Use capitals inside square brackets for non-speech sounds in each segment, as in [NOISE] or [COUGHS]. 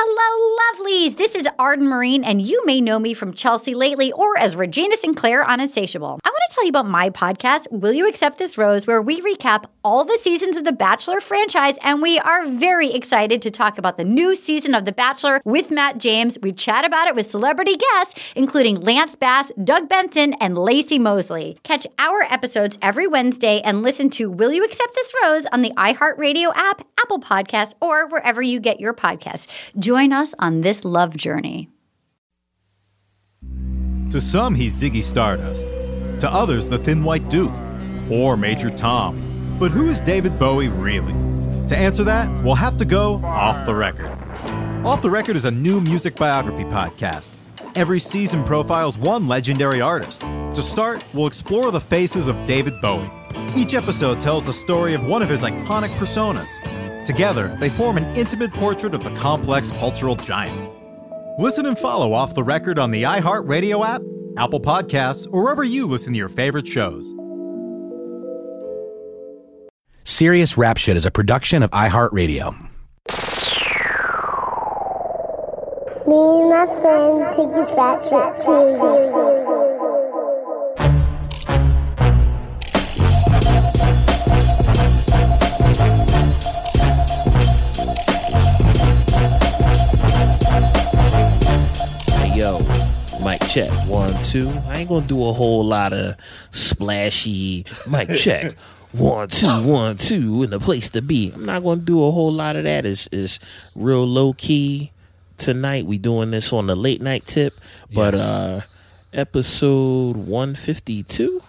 Hello, lovelies. This is Arden Myrin, and you may know me from Chelsea lately or as Regina Sinclair on Insatiable. To tell you about my podcast, Will You Accept This Rose, where we recap all the seasons of the Bachelor franchise, and we are very excited to talk about the new season of The Bachelor with Matt James. We chat about it with celebrity guests, including Lance Bass, Doug Benson, and Lacey Mosley. Catch our episodes every Wednesday and listen to Will You Accept This Rose on the iHeartRadio app, Apple Podcast, or wherever you get your podcasts. Join us on this love journey. To some, he's Ziggy Stardust. To others, the Thin White Duke. Or Major Tom. But who is David Bowie really? To answer that, we'll have to go off the record. Off the Record is a new music biography podcast. Every season profiles one legendary artist. To start, we'll explore the faces of David Bowie. Each episode tells the story of one of his iconic personas. Together, they form an intimate portrait of the complex cultural giant. Listen and follow Off the Record on the iHeartRadio app, Apple Podcasts, or wherever you listen to your favorite shows. Serious Rap Shit is a production of iHeartRadio. Me and my friend take this rap shit seriously. Yo, mic check. One, two. I ain't gonna do a whole lot of splashy mic [LAUGHS] check. One, two, one, two, in the place to be. I'm not gonna do a whole lot of that. It's, it's real low key tonight. We doing this on the late night tip, but Yes. uh episode 152.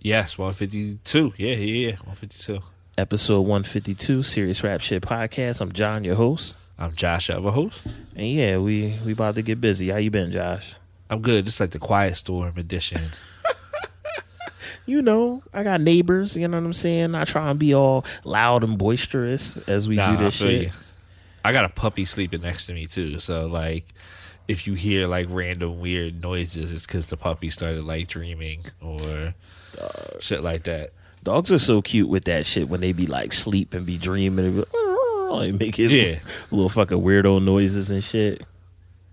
Yes, 152. Yeah, yeah, yeah. 152. Episode 152, Serious Rap Shit Podcast. I'm John, your host. I'm Josh, other host. And yeah, we we about to get busy. How you been, Josh? I'm good. Just like the Quiet Storm edition. [LAUGHS] you know, I got neighbors, you know what I'm saying? I try and be all loud and boisterous as we Nah, do this feel shit. you. I got a puppy sleeping next to me too. So like, if you hear like random weird noises, it's because the puppy started like dreaming or shit like that. Dogs are so cute with that shit when they be like sleep and be dreaming and be like, [LAUGHS] making Yeah. little fucking weirdo noises and shit.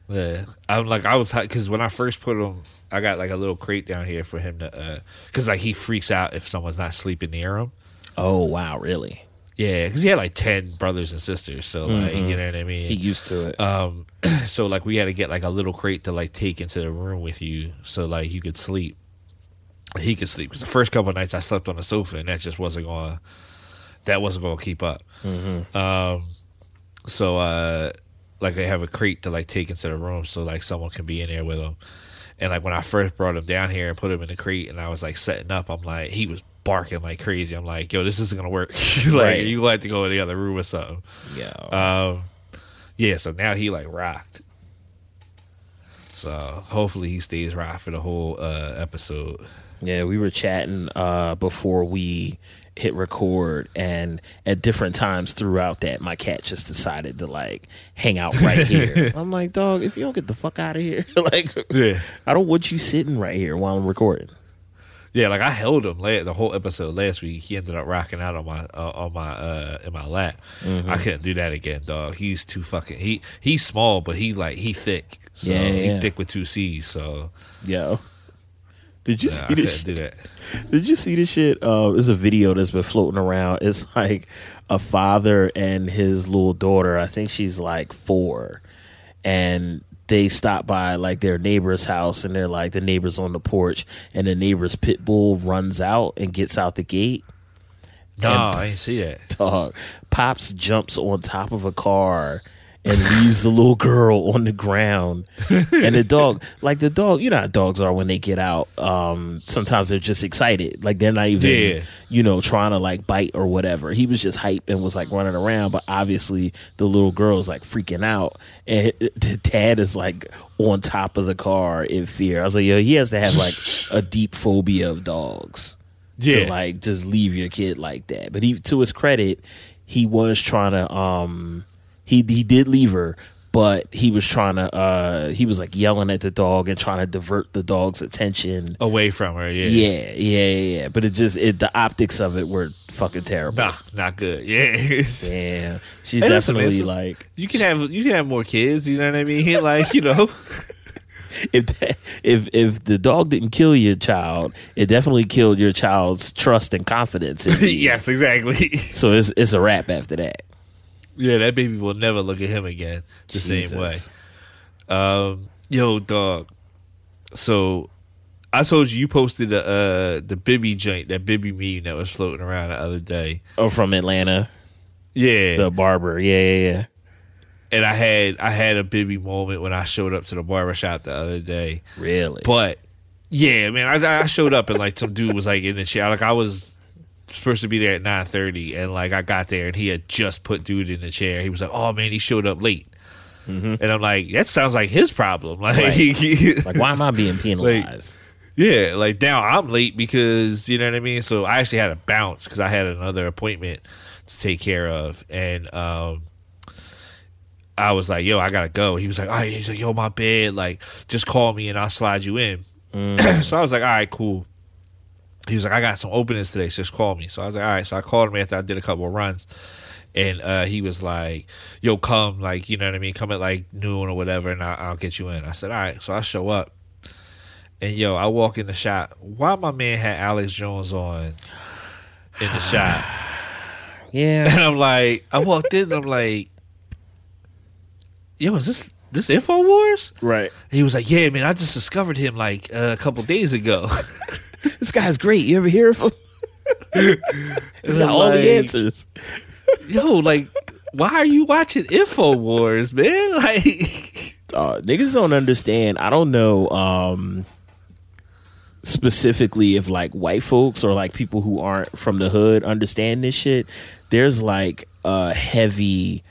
Yeah, I'm like I was because when I first put him, I got like a little crate down here for him to, because like he freaks out if someone's not sleeping near him. Oh wow, really? Yeah, because he had like ten brothers and sisters, so like you know what I mean. He used to it. Um, [CLEARS THROAT] so like we had to get like a little crate to like take into the room with you, so like you could sleep. He could sleep because the first couple of nights I slept on the sofa, and that just wasn't going. to That wasn't going to keep up. Um, so uh, like they have a crate to like take into the room, so like someone can be in there with them. And like when I first brought him down here and put him in the crate, and I was like setting up, I'm like he was barking like crazy. I'm like, yo, this isn't gonna work. [LAUGHS] like Right. you like to go in the other room or something. yeah. Um, yeah, so now he like rocked. So hopefully he stays rocked for the whole uh, episode. Yeah, we were chatting uh, before we hit record, and at different times throughout that, my cat just decided to like hang out right [LAUGHS] here. I'm like, dog, if you don't get the fuck out of here, [LAUGHS] like, Yeah. I don't want you sitting right here while I'm recording. Yeah, like I held him la- the whole episode last week. He ended up rocking out on my uh, on my uh, in my lap. I couldn't do that again, dog. He's too fucking he he's small, but he like he thick. So Yeah, he yeah. thick with two C's. So Yo, did you I see this? do that. Did you see this shit? Uh, it's a video that's been floating around. It's [LAUGHS] like a father and his little daughter. I think she's like four, and they stop by like their neighbor's house, and they're like the neighbor's on the porch, and the neighbor's pit bull runs out and gets out the gate. No, And- I didn't see that. [LAUGHS] Dog, pops jumps on top of a car and leaves the little girl on the ground. And the dog, like the dog, you know how dogs are when they get out. Um, sometimes they're just excited, like they're not even, Yeah. you know, trying to like bite or whatever. He was just hype and was like running around, but obviously the little girl's like freaking out, and [LAUGHS] the dad is like on top of the car in fear. I was like, yo, he has to have like a deep phobia of dogs Yeah. to like just leave your kid like that. But he, to his credit, he was trying to um he he did leave her, but he was trying to uh he was like yelling at the dog and trying to divert the dog's attention. Away from her, yeah. Yeah, yeah, yeah. yeah. But it just it the optics of it were fucking terrible. Nah, not good. Yeah. [LAUGHS] Yeah, she's listen, man, definitely so- like You can have you can have more kids, you know what I mean? [LAUGHS] Like, you know. [LAUGHS] if that, if if the dog didn't kill your child, it definitely killed your child's trust and confidence. Yes, exactly. So it's it's a wrap after that. Yeah, that baby will never look at him again the same way. Um, yo, dog. So I told you you posted the uh, the Bibby joint, that Bibby meme that was floating around the other day. Oh, from Atlanta, Yeah, the barber. Yeah, yeah, yeah. and I had I had a Bibby moment when I showed up to the barber shop the other day. Really? But yeah, man, I, I showed up and like some dude was like in the chair. Like I was supposed to be there at nine thirty, and like I got there and he had just put dude in the chair. He was like, "Oh man, he showed up late," and I'm like, "That sounds like his problem." [LAUGHS] Like, [LAUGHS] like, why am I being penalized? yeah, like now I'm late because you know what I mean. So I actually had to bounce because I had another appointment to take care of, and um. I was like, "Yo, I gotta go." He was like, "All right." He's like, "Yo, my bed. Like, just call me and I'll slide you in." [CLEARS THROAT] so I was like, "All right, cool." He was like, "I got some openings today, so just call me." So I was like, "All right." So I called him after I did a couple of runs, and uh, he was like, "Yo, come, like, you know what I mean? Come at like noon or whatever, and I- I'll get you in." I said, "All right." So I show up, and yo, I walk in the shop. Why my man had Alex Jones on in the shop? [SIGHS] Yeah. And I'm like, I walked in and I'm like, yo, is this this Infowars? right. He was like, yeah, man, I just discovered him like uh, a couple days ago. [LAUGHS] [LAUGHS] This guy's great. You ever hear of him? [LAUGHS] He's got all Like- the answers. [LAUGHS] yo, like, why are you watching Infowars, man? Like, uh, niggas don't understand. I don't know um, specifically if like white folks or like people who aren't from the hood understand this shit. There's like a heavy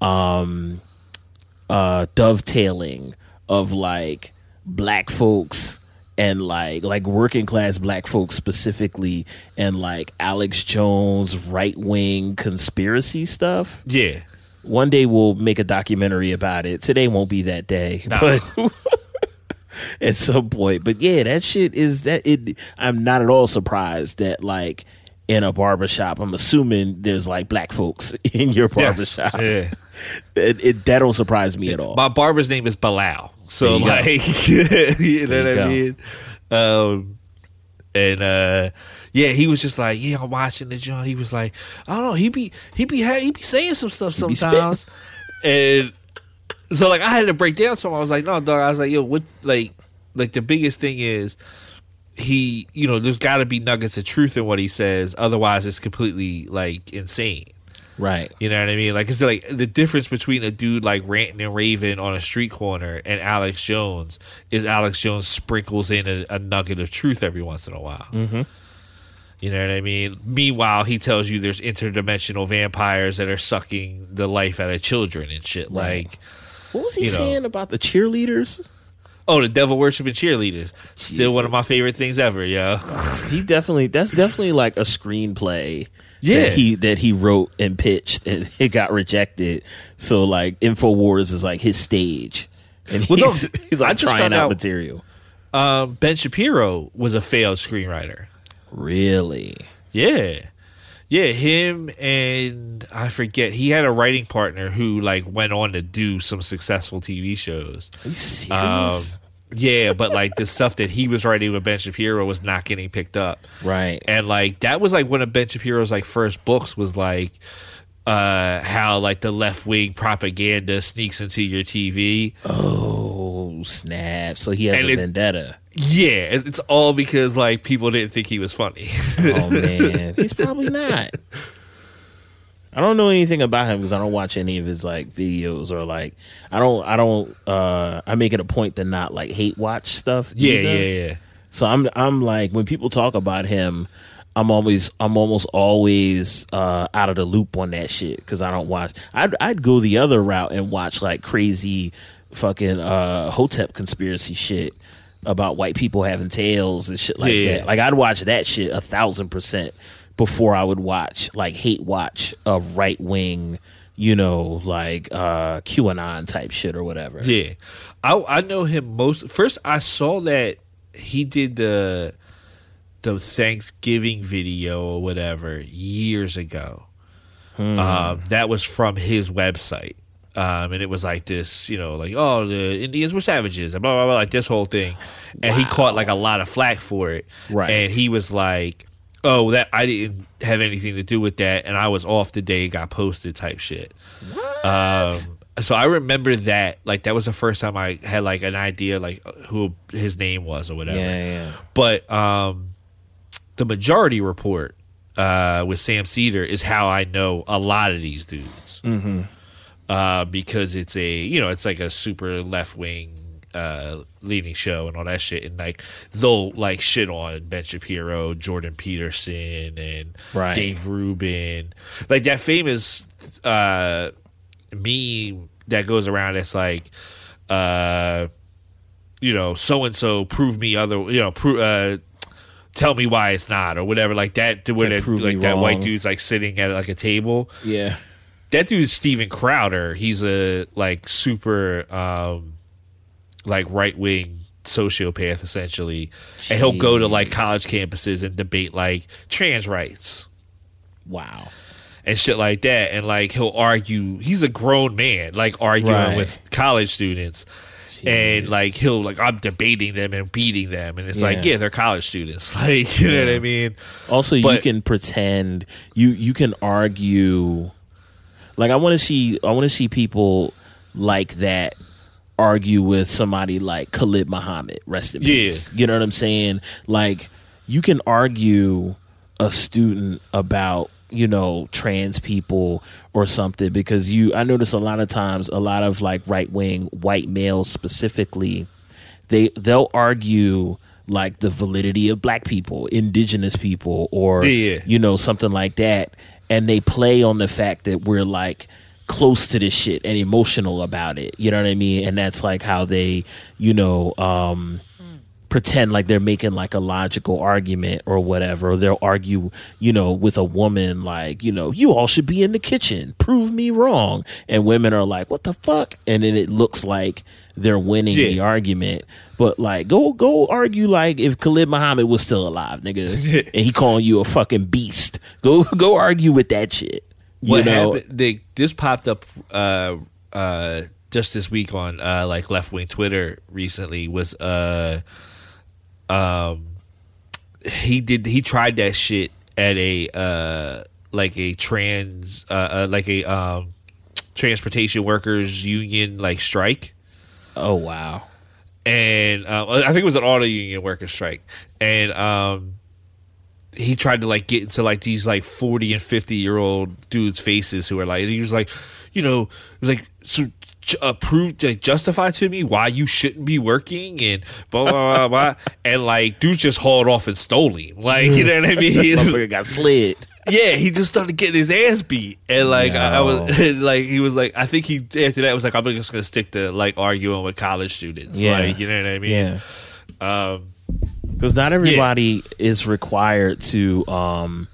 um, uh, dovetailing of like black folks and like like working class black folks specifically and like Alex Jones right wing conspiracy stuff yeah, one day we'll make a documentary about it. Today won't be that day, Nah. but [LAUGHS] at some point. But yeah, that shit is that it. I'm not at all surprised that like in a barbershop, I'm assuming there's like black folks [LAUGHS] in your Yes, barbershop. yeah. [LAUGHS] It, it, that don't surprise me at all. My barber's name is Bilal. So you like [LAUGHS] you know what I mean? Um and uh yeah, he was just like, yeah, I'm watching the John. He was like, I don't know, he be he be he be saying some stuff sometimes. And so like I had to break down So I was like, no, dog. I was like, yo, what like like the biggest thing is he, you know, there's got to be nuggets of truth in what he says. Otherwise, it's completely like insane. Right. You know what I mean? Like it's like the difference between a dude like ranting and raving on a street corner and Alex Jones is Alex Jones sprinkles in a, a nugget of truth every once in a while. Mm-hmm. You know what I mean? Meanwhile, he tells you there's interdimensional vampires that are sucking the life out of children and shit. Like, What was he You know. saying about the cheerleaders? oh, the devil worshiping cheerleaders. Still one of my favorite things ever, yo. He definitely that's definitely like a screenplay. Yeah. that he that he wrote and pitched and [LAUGHS] it got rejected. So like Infowars is like his stage, and Well, no, he's, [LAUGHS] he's like trying out- material. Um, ben Shapiro was a failed screenwriter. Really? Yeah. Yeah, him and I forget. He had a writing partner who like went on to do some successful TV shows. Are you serious? Um, yeah, but like the stuff that he was writing with Ben Shapiro was not getting picked up. right. And like that was like one of Ben Shapiro's like first books was like uh how like the left wing propaganda sneaks into your TV. oh snap! So he has And a it- vendetta. Yeah, it's all because like people didn't think he was funny. Oh man, he's probably not. [LAUGHS] I don't know anything about him because I don't watch any of his like videos or like I don't I don't uh I make it a point to not like hate watch stuff. yeah, either. yeah, yeah. So I'm I'm like when people talk about him, I'm always I'm almost always uh, out of the loop on that shit because I don't watch. I'd I'd go the other route and watch like crazy fucking uh, Hotep conspiracy shit about white people having tails and shit like Yeah. that. Like I'd watch that shit a thousand percent before I would watch like hate watch a right wing you know, like uh QAnon type shit or whatever. Yeah, I I know him most. First, I saw that he did the the Thanksgiving video or whatever years ago. Um, that was from his website. Um, and it was like this, you know, like oh, the Indians were savages, and blah blah blah, like this whole thing, and he caught like a lot of flack for it, Right. And he was like, "Oh, that I didn't have anything to do with that, and I was off the day it got posted," type shit. Um, so I remember that, like that was the first time I had like an idea, like who his name was or whatever. Yeah, yeah. But um, the majority report uh, with Sam Seder is how I know a lot of these dudes. Mm-hmm. Uh, because it's a you know it's like a super left wing uh, leading show and all that shit, and like they'll like shit on Ben Shapiro, Jordan Peterson, and Right. Dave Rubin, like that famous uh, meme that goes around. It's like. Uh, you know, so and so prove me other, you know, pro- uh, tell me why it's not or whatever like that. Where that, prove like that white dude's like sitting at like a table. Yeah. That dude's Steven Crowder. He's a like super um like right wing sociopath essentially, and he'll go to like college campuses and debate like trans rights Wow. and shit like that. And like he'll argue, he's a grown man, like arguing Right. with college students. And like he'll like I'm debating them and beating them, and it's like Yeah. yeah, they're college students, [LAUGHS] like you know what I mean. Also, you can pretend you you can argue. Like I want to see I want to see people like that argue with somebody like Khalid Muhammad. Rest in Yeah. peace. You know what I'm saying? Like you can argue a student about you know trans people or something because you I notice a lot of times a lot of like right wing white males specifically they they'll argue like the validity of black people, indigenous people, or Yeah. you know something like that, and they play on the fact that we're like close to this shit and emotional about it. You know what I mean? And that's like how they, you know, um, pretend like they're making like a logical argument or whatever. Or they'll argue, you know, with a woman like, you know, you all should be in the kitchen. Prove me wrong. And women are like, what the fuck? And then it looks like they're winning Yeah. the argument. But like, go go argue like if Khalid Muhammad was still alive, nigga, [LAUGHS] and he calling you a fucking beast. Go go argue with that shit. You What know, happened? They this popped up uh, uh, just this week on uh, like left wing Twitter recently was uh, um, he did he tried that shit at a uh, like a trans uh, uh, like a um, transportation workers union like strike. Oh wow, and um, I think it was an auto union workers strike, and um, he tried to like get into like these like forty and fifty year old dudes' faces who are like he was like, you know, like so uh, prove like justify to me why you shouldn't be working and blah blah blah blah, [LAUGHS] and like dudes just hauled off and stole him, like you know what I mean? [LAUGHS] motherfucker got slid. yeah, he just started getting his ass beat, and like I, I was No. [LAUGHS] like, he was like, I think he after that was like, I'm just gonna stick to like arguing with college students, Yeah. like you know what I mean? Yeah. Um, because not everybody is required to um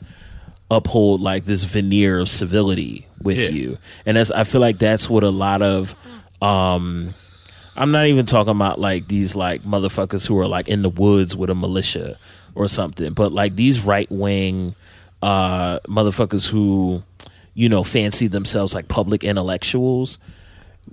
uphold like this veneer of civility with Yeah. you and that's i feel like that's what a lot of um i'm not even talking about like these like motherfuckers who are like in the woods with a militia or something but like these right wing uh motherfuckers who you know fancy themselves like public intellectuals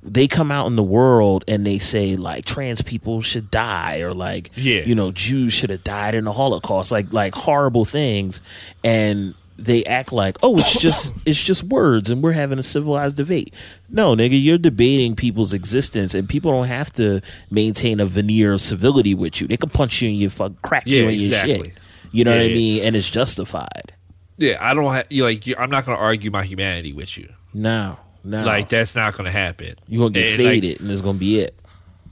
they come out in the world and they say like trans people should die or like Yeah. you know Jews should have died in the Holocaust like like horrible things. And they act like oh it's [LAUGHS] just it's just words and we're having a civilized debate. No nigga you're debating people's existence and people don't have to maintain a veneer of civility with you. They can punch you in your fuck crack you Yeah, in your shit. You know what I Yeah. mean? And it's justified. Yeah, I don't have you like I'm not gonna argue my humanity with you. no Like that's not gonna happen. you're gonna get And, like, faded and it's gonna be it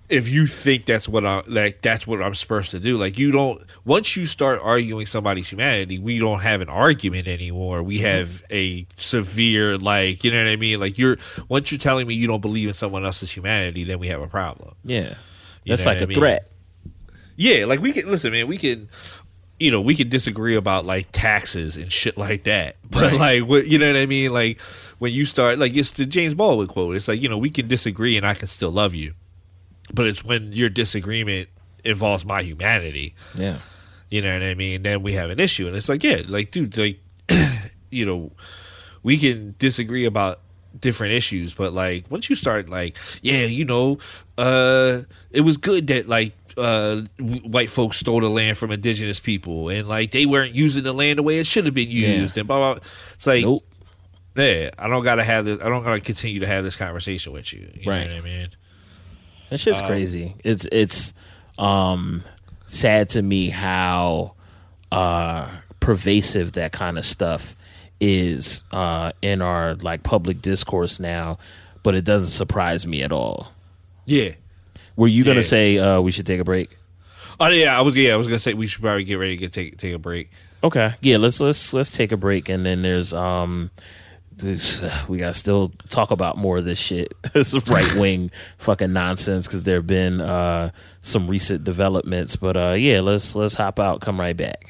if you think that's what I like, that's what I'm supposed to do. Like you don't. Once you start arguing somebody's humanity, we don't have an argument anymore. We mm-hmm. have a severe, like you know what I mean. Like you're once you're telling me you don't believe in someone else's humanity, then we have a problem. yeah You that's like a I mean? threat Yeah, like we can listen, man. We can. You know, we could disagree about like taxes and shit like that. [LAUGHS] But Right. like, what you know what I mean? Like when you start, like it's the James Baldwin quote. It's like you know we can disagree and I can still love you, but it's when your disagreement involves my humanity. Yeah. You know what I mean? Then we have an issue, and it's like, yeah, like, dude, like, [CLEARS THROAT] you know, we can disagree about different issues, but like, once you start, like, yeah, you know, uh, it was good that like uh, white folks stole the land from indigenous people, and like they weren't using the land the way it should have been used, and blah blah. blah. It's like, Nope. yeah, I don't gotta have this. I don't gotta continue to have this conversation with you. You Right. know what I mean? That shit's crazy. It's it's um sad to me how uh pervasive that kind of stuff is uh in our like public discourse now, but it doesn't surprise me at all. Yeah. Were you gonna Yeah. say uh we should take a break? Oh yeah, I was yeah, I was gonna say we should probably get ready to get take take a break. Okay. Yeah, let's let's let's take a break and then there's um this, uh, we got to still talk about more of this shit. [LAUGHS] this right wing [LAUGHS] fucking nonsense because there have been uh, some recent developments. But uh, yeah, let's let's hop out. Come right back.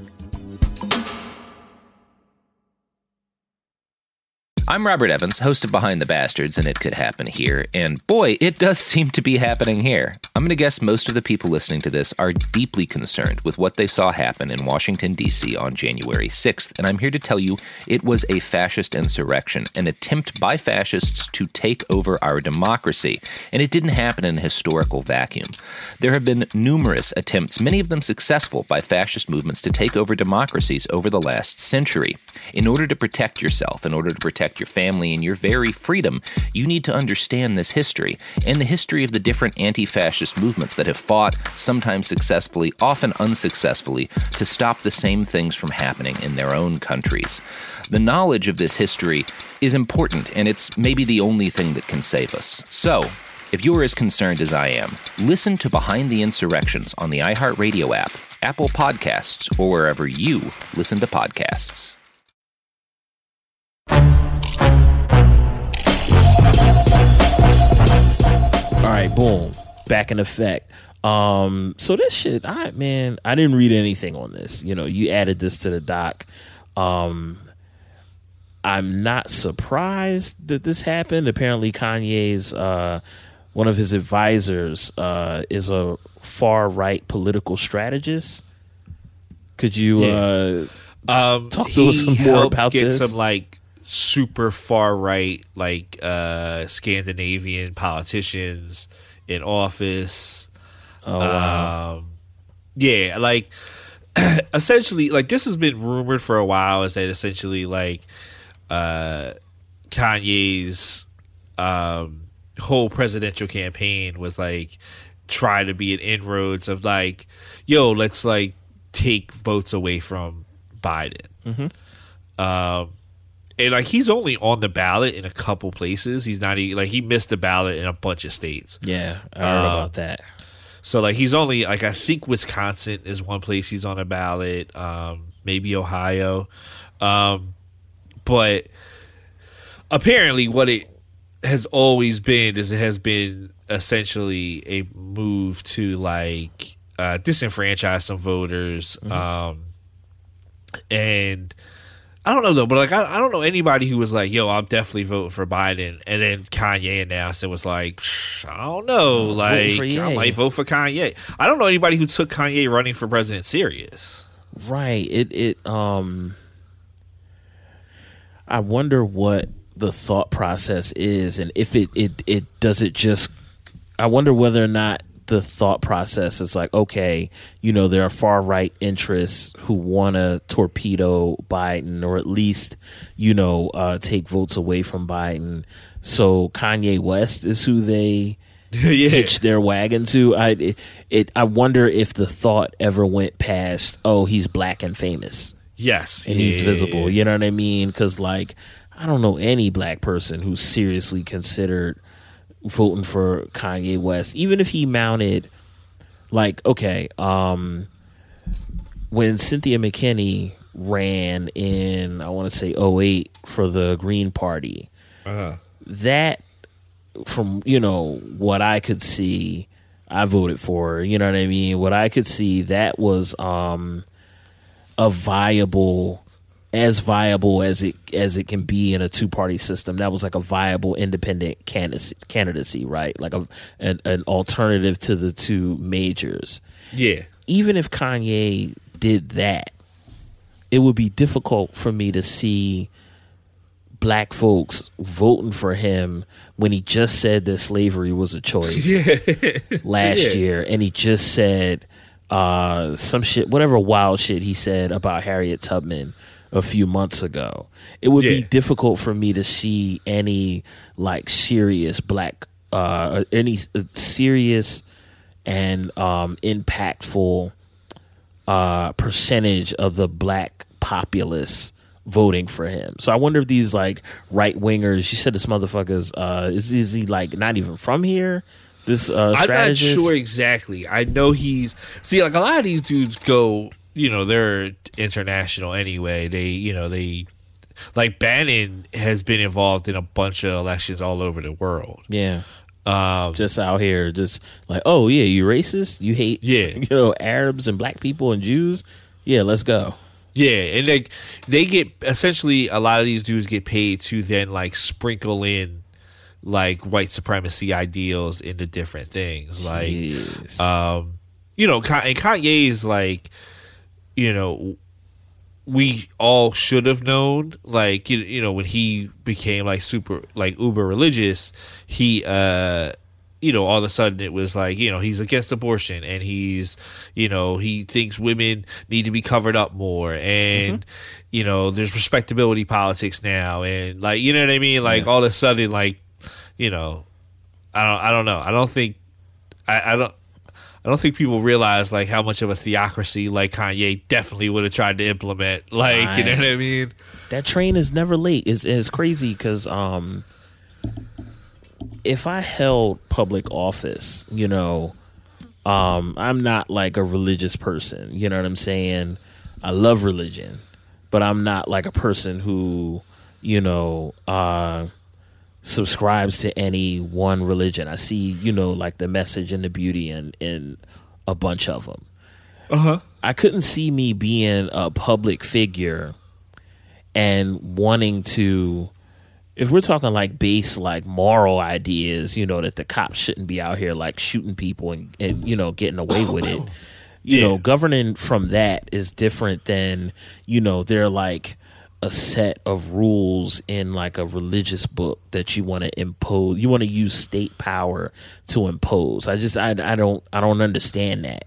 I'm Robert Evans, host of Behind the Bastards, and it could happen here. And boy, it does seem to be happening here. I'm going to guess most of the people listening to this are deeply concerned with what they saw happen in Washington, D.C. on January 6th. And I'm here to tell you it was a fascist insurrection, an attempt by fascists to take over our democracy. And it didn't happen in a historical vacuum. There have been numerous attempts, many of them successful, by fascist movements to take over democracies over the last century. In order to protect yourself, in order to protect your family and your very freedom, you need to understand this history and the history of the different anti fascist movements that have fought, sometimes successfully, often unsuccessfully, to stop the same things from happening in their own countries. The knowledge of this history is important, and it's maybe the only thing that can save us. So, if you're as concerned as I am, listen to Behind the Insurrections on the iHeartRadio app, Apple Podcasts, or wherever you listen to podcasts. All right, boom, back in effect. Um, so this shit, I man, I didn't read anything on this. You know, you added this to the doc. Um, I'm not surprised that this happened. Apparently, Kanye's uh, one of his advisors uh, is a far right political strategist. Could you uh, Um, Talk to us some more about get this. some like super far right, like uh Scandinavian politicians in office. Oh, wow. Um, yeah, like [CLEARS THROAT] essentially, like this has been rumored for a while. Is that essentially like uh Kanye's um whole presidential campaign was like trying to be an inroads of like, yo, let's like take votes away from Biden. Um, and like he's only on the ballot in a couple places. He's not even like he missed the ballot in a bunch of states. yeah, I heard Um, about that. So like he's only like I think Wisconsin is one place he's on a ballot. Um, maybe Ohio, um, but apparently what it has always been is it has been essentially a move to like uh, disenfranchise some voters, um, and I don't know though, but like I, I don't know anybody who was like, "Yo, I'm definitely voting for Biden," and then Kanye announced and was like, "Psh, "I don't know, like I might vote for Kanye." I don't know anybody who took Kanye running for president serious. Right. It it um I wonder what the thought process is and if it it it does it just I wonder whether or not the thought process is like okay, you know, there are far right interests who want to torpedo Biden or at least, you know, uh take votes away from Biden. So Kanye West is who they [LAUGHS] yeah, hitch their wagon to. I it, it I wonder if the thought ever went past. Oh, he's black and famous, yes, and he's visible. You know what I mean? Because like I don't know any black person who seriously considered voting for Kanye West, even if he mounted like okay, um, when Cynthia McKinney ran in I want to say 08 for the Green Party Uh-huh. that from you know what I could see, I voted for. her, You know what I mean? What I could see that was um a viable, as viable as it as it can be in a two party system. That was like a viable independent candidacy, candidacy right? Like a an, an alternative to the two majors. Yeah, Even if Kanye did that, it would be difficult for me to see black folks voting for him when he just said that slavery was a choice [LAUGHS] last Yeah. year and he just said uh, some shit whatever wild shit he said about Harriet Tubman a few months ago it would be difficult for me to see any like serious black uh any uh, serious and um impactful uh, percentage of the black populace voting for him. So I wonder if these like right wingers. You said this motherfuckers. Uh, is is he like not even from here? This uh, I'm not sure exactly. I know he's see like a lot of these dudes go. You know, they're international anyway. They, you know, they like Bannon has been involved in a bunch of elections all over the world. Yeah, Um, just out here, just like oh yeah, you racist? You hate Yeah. [LAUGHS] you know Arabs and black people and Jews? Yeah, let's go. Yeah, and like they get essentially a lot of these dudes get paid to then like sprinkle in like white supremacy ideals into different things. Like Jeez. um you know, and Kanye is like you know we all should have known like you, you know when he became like super like uber religious he uh you know all of a sudden it was like you know he's against abortion and he's you know he thinks women need to be covered up more and you know there's respectability politics now and like you know what i mean? Like all of a sudden like you know i don't i don't know. I don't think i, I don't I don't think people realize like how much of a theocracy like Kanye definitely would have tried to implement. [LAUGHS] Like, you know what I mean? that train is never late. Is is crazy because um, if I held public office, you know, um, I'm not like a religious person. You know what I'm saying? I love religion, but I'm not like a person who, you know, uh, subscribes to any one religion. I see, you know, like the message and the beauty in in a bunch of them. Uh huh. I couldn't see me being a public figure and wanting to if we're talking like base like moral ideas, you know, that the cops shouldn't be out here like shooting people and, and you know, getting away with it. [LAUGHS] You know, governing from that is different than, you know, they're like a set of rules in like a religious book that you want to impose. You want to use state power to impose. I just I, I don't I don't understand that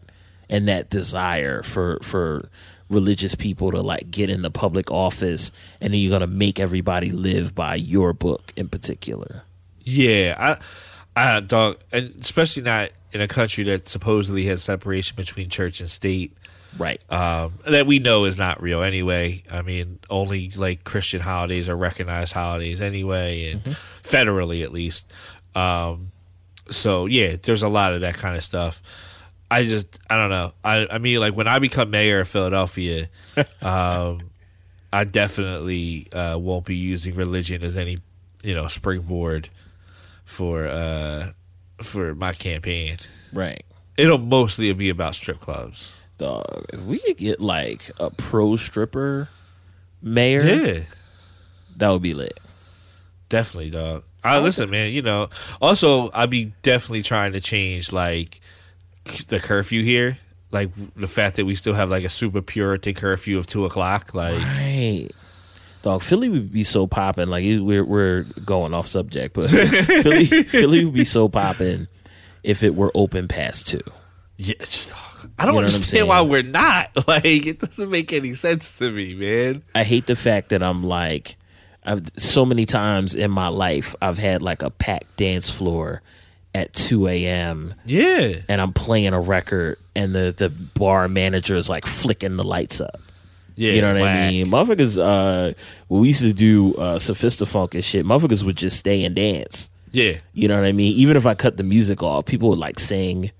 and that desire for for religious people to like get in the public office and then you're gonna make everybody live by your book in particular. Yeah, I, I dog, and especially not in a country that supposedly has separation between church and state. Right. Um, that we know is not real anyway. I mean, only like Christian holidays are recognized holidays anyway, and federally at least. Um, so yeah, there's a lot of that kind of stuff. I just I don't know. I I mean, like when I become mayor of Philadelphia, [LAUGHS] um, I definitely uh, won't be using religion as any you know springboard for uh for my campaign. Right. It'll mostly be about strip clubs. Dog. If we could get like a pro stripper mayor, Yeah, that would be lit. definitely, dog. I listen, man. You know, also I'd be definitely trying to change like the curfew here, like the fact that we still have like a super purity curfew of two o'clock. Like, Right. Dog, Philly would be so popping. Like we're we're going off subject, but [LAUGHS] Philly Philly would be so popping if it were open past two. yeah, just- I don't You know understand why we're not. [LAUGHS] Like, it doesn't make any sense to me, man. I hate the fact that I'm like, I've so many times in my life I've had like a packed dance floor at 2 a.m. Yeah, and I'm playing a record and the the bar manager is like flicking the lights up. yeah. you know what I mean? Motherfuckers, uh, when we used to do uh, Sophistafunk and shit, motherfuckers would just stay and dance. Yeah, You know what I mean? Even if I cut the music off, people would like sing.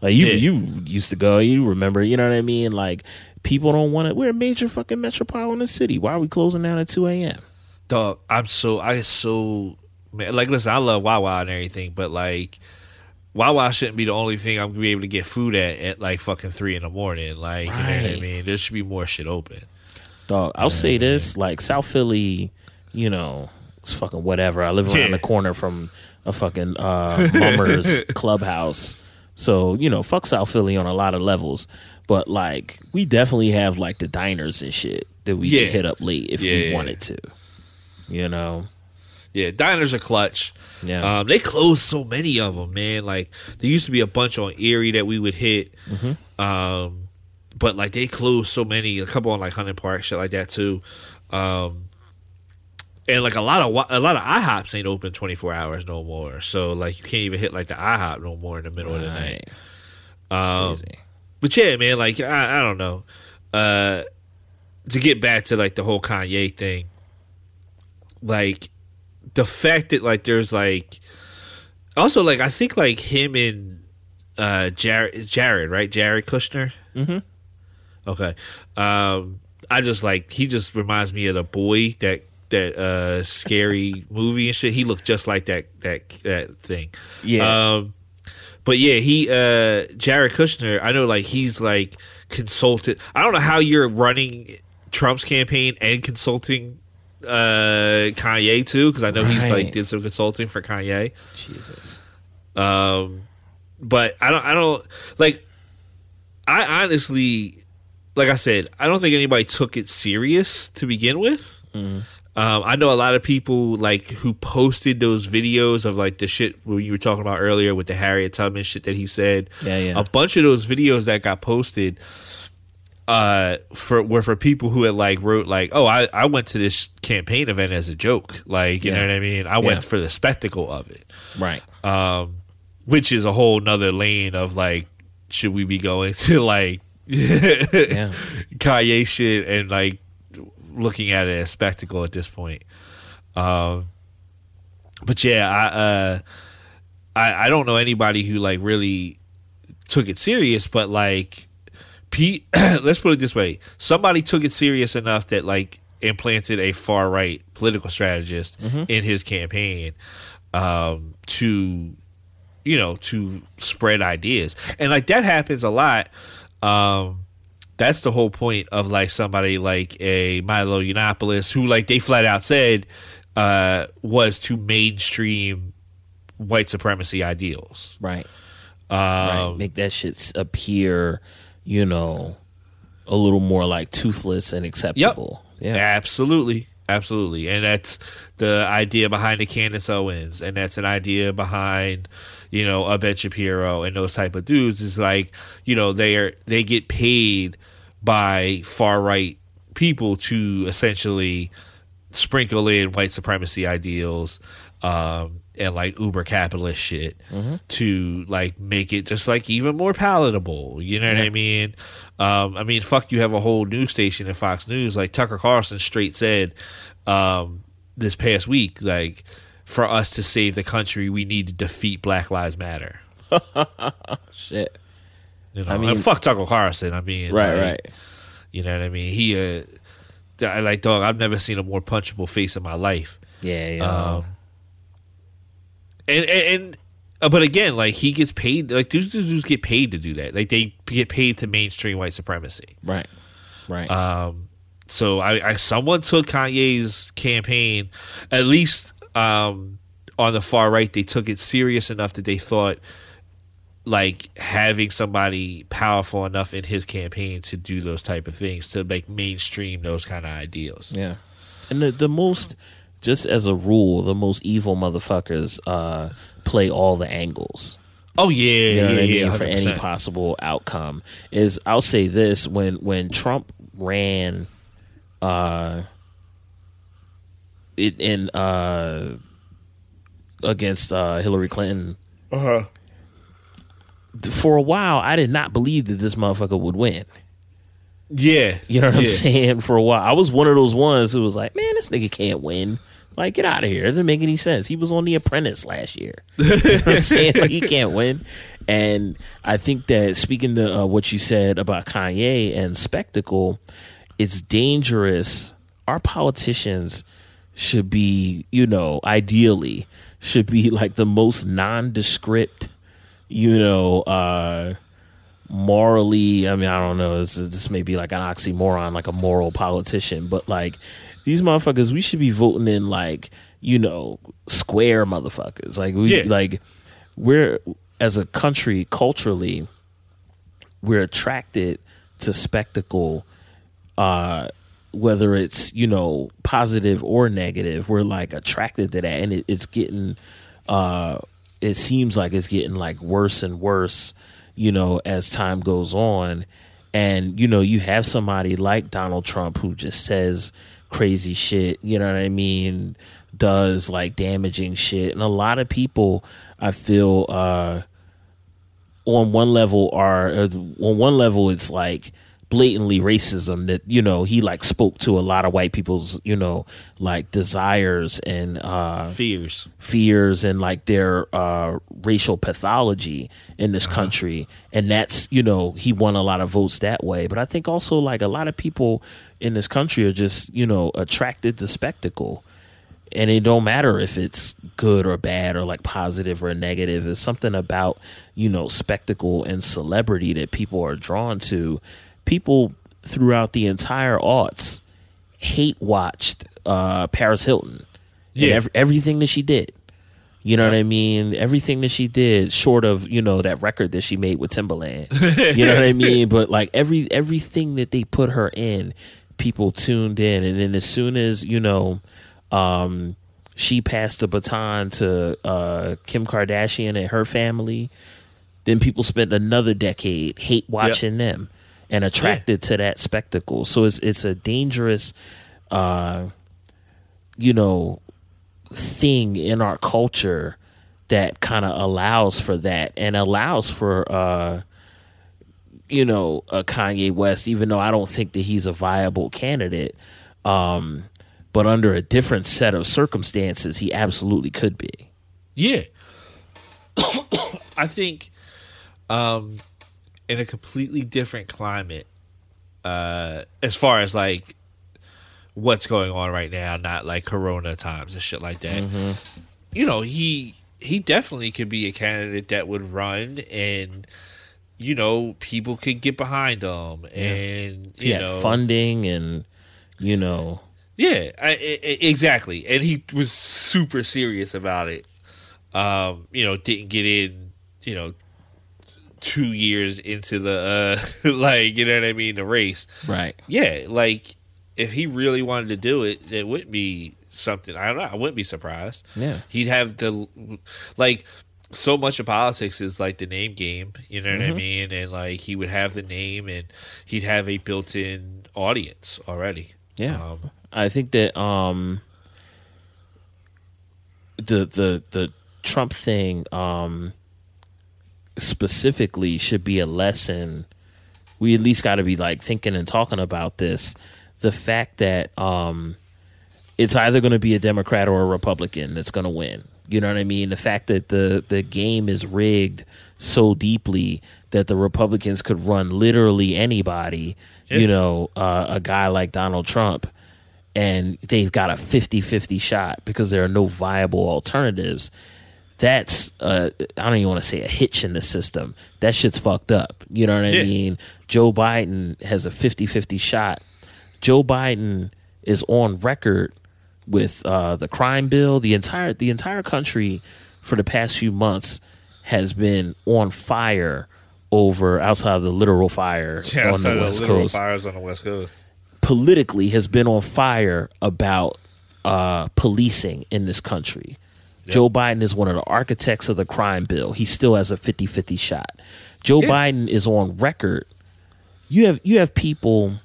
Like you, Yeah. you used to go. You remember? You know what I mean? Like people don't want to. We're a major fucking metropolitan city. Why are we closing down at two a.m.? dog. I'm so I so man. Like, listen, I love Wawa and everything, but like. Wawa shouldn't be the only thing I'm gonna be able to get food at at like fucking three in the morning. Like, you know what I mean? There should be more shit open. Dog, I'll say this: like South Philly, you know, it's fucking whatever. I live around Yeah. the corner from a fucking uh, Mummers [LAUGHS] clubhouse, so you know, fuck South Philly on a lot of levels. But like, we definitely have like the diners and shit that we Yeah. can hit up late if Yeah, we yeah. wanted to. You know, Yeah, diners are clutch. Yeah. Um, they closed so many of them, man. Like there used to be a bunch on Erie that we would hit. Mm-hmm. Um, but like they closed so many, a couple on like Hunting Park, shit like that too. Um, and like a lot of a lot of IHOPs ain't open twenty four hours no more. So like you can't even hit like the IHOP no more in the middle of the night. Um, crazy. but yeah, man, like I, I don't know. Uh, to get back to like the whole Kanye thing, like the fact that like there's like also like I think like him and uh Jared Jared right Jared Kushner. Mhm. Okay. Um, I just like he just reminds me of the boy that that uh scary [LAUGHS] movie and shit. He looked just like that that that thing. Yeah. Um, but yeah, he uh Jared Kushner, I know like he's like consulted. I don't know how you're running Trump's campaign and consulting uh Kanye too because I know he's like did some consulting for Kanye. Jesus. Um but I don't I don't like I honestly like I said, I don't think anybody took it serious to begin with. Mm-hmm. Um, I know a lot of people like who posted those videos of like the shit where you were talking about earlier with the Harriet Tubman shit that he said. Yeah, yeah. A bunch of those videos that got posted uh for were for people who had like wrote like, Oh, I, I went to this campaign event as a joke. Like, you Yeah. know what I mean? I Yeah. went for the spectacle of it. Right. Um which is a whole nother lane of like should we be going [LAUGHS] to like Yeah. [LAUGHS] Kanye shit and like looking at it as spectacle at this point. Um, but yeah, I, uh, I I don't know anybody who like really took it serious, but like Pete, [CLEARS THROAT] let's put it this way: somebody took it serious enough that like implanted a far right political strategist in his campaign um, to you know to spread ideas, and like that happens a lot. Um, that's the whole point of like somebody like a Milo Yiannopoulos, who like they flat out said uh, was to mainstream white supremacy ideals. Right. Um, right. Make that shit appear, you know, a little more like toothless and acceptable. Yeah. Absolutely. Absolutely. And that's the idea behind the Candace Owens. And that's an idea behind, you know, a Ben Shapiro and those type of dudes is like, you know, they are they get paid by far right people to essentially sprinkle in white supremacy ideals um and like uber capitalist shit to like make it just like even more palatable. You know what i mean? Um i mean fuck you have a whole news station in fox news. Like tucker carlson straight said um this past week like for us to save the country we need to defeat black lives matter [LAUGHS] Shit. you know I mean- mean fuck tucker carlson i mean Right, like, right. you know what i mean he uh I like dog i've never seen a more punchable face in my life Yeah, yeah. um, and and, and uh, but again, like he gets paid. Like these dudes get paid to do that. Like they get paid to mainstream white supremacy. right. Right. Um, So I, I someone took Kanye's campaign, at least um, on the far right, they took it serious enough that they thought like having somebody powerful enough in his campaign to do those type of things to like mainstream those kind of ideals. Yeah. And the, the most, just as a rule, the most evil motherfuckers uh, play all the angles. Oh yeah, You know yeah, I yeah, mean? For any possible outcome. Is I'll say this when when Trump ran uh it in uh against uh Hillary Clinton. Uh-huh. For a while I did not believe that this motherfucker would win. Yeah, You know what I'm saying? For a while, I was one of those ones who was like, "Man, this nigga can't win. Like, get out of here. It doesn't make any sense. He was on The Apprentice last year. [LAUGHS] you know what I'm saying? Like, he can't win." And I think that speaking to uh, what you said about Kanye and spectacle, it's dangerous. Our politicians should be, you know, ideally should be like the most nondescript, you know, uh morally i mean i don't know this, this may be like an oxymoron like a moral politician but like these motherfuckers we should be voting in like you know square motherfuckers like we Yeah. like we're as a country culturally we're attracted to spectacle uh whether it's you know positive or negative we're like attracted to that. And it, it's getting uh it seems like it's getting like worse and worse you know as time goes on. And you know you have somebody like Donald Trump who just says crazy shit you know what I mean does like damaging shit. And a lot of people I feel uh on one level are uh, on one level it's like blatantly racism that you know he like spoke to a lot of white people's you know like desires and uh fears. fears and like their uh racial pathology in this country. And that's you know he won a lot of votes that way. But i think also like a lot of people in this country are just you know attracted to spectacle. And it don't matter if it's good or bad or like positive or negative. It's something about you know spectacle and celebrity that people are drawn to people throughout the entire aughts hate watched uh paris hilton. Yeah. ev- everything that she did. You know what I mean? Everything that she did, short of you know that record that she made with Timbaland, you know what I mean. [LAUGHS] But like every everything that they put her in, people tuned in, and then as soon as you know, um, she passed the baton to uh, Kim Kardashian and her family, then people spent another decade hate watching them and attracted to that spectacle. So it's it's a dangerous, uh, you know, thing in our culture that kind of allows for that and allows for uh you know a Kanye West even though I don't think that he's a viable candidate um but under a different set of circumstances he absolutely could be Yeah. [COUGHS] I think um in a completely different climate, uh as far as like what's going on right now, not like corona times and shit like that. You know, he he definitely could be a candidate that would run and you know, people could get behind him and yeah. you know funding and you know Yeah, I, I- exactly. And he was super serious about it. Um, you know, didn't get in, you know, two years into the uh [LAUGHS] like, you know what I mean, the race. right Yeah, like if he really wanted to do it, it wouldn't be something I don't know, I wouldn't be surprised. Yeah. He'd have the like so much of politics is like the name game, you know what I Mhm. mean? And like he would have the name and he'd have a built in audience already. Yeah, Um, I think that um, the the the Trump thing um, specifically should be a lesson. We at least got to be like thinking and talking about this. The fact that um, it's either going to be a Democrat or a Republican that's going to win. You know what I mean? The fact that the the game is rigged so deeply that the Republicans could run literally anybody. You know, uh, a guy like Donald Trump, and they've got a 50-50 shot because there are no viable alternatives. That's uh, I don't even want to say a hitch in the system. That shit's fucked up. You know what I Yeah. mean? Joe Biden has a 50-50 shot Joe Biden is on record with uh, the crime bill. The entire the entire country for the past few months has been on fire over outside of the literal fire [LAUGHS] Yeah, on the west literal coast. fires on the west coast. Politically, has been on fire about uh, policing in this country. Joe Biden is one of the architects of the crime bill. He still has a 50-50 shot. Joe Biden is on record. You have you have people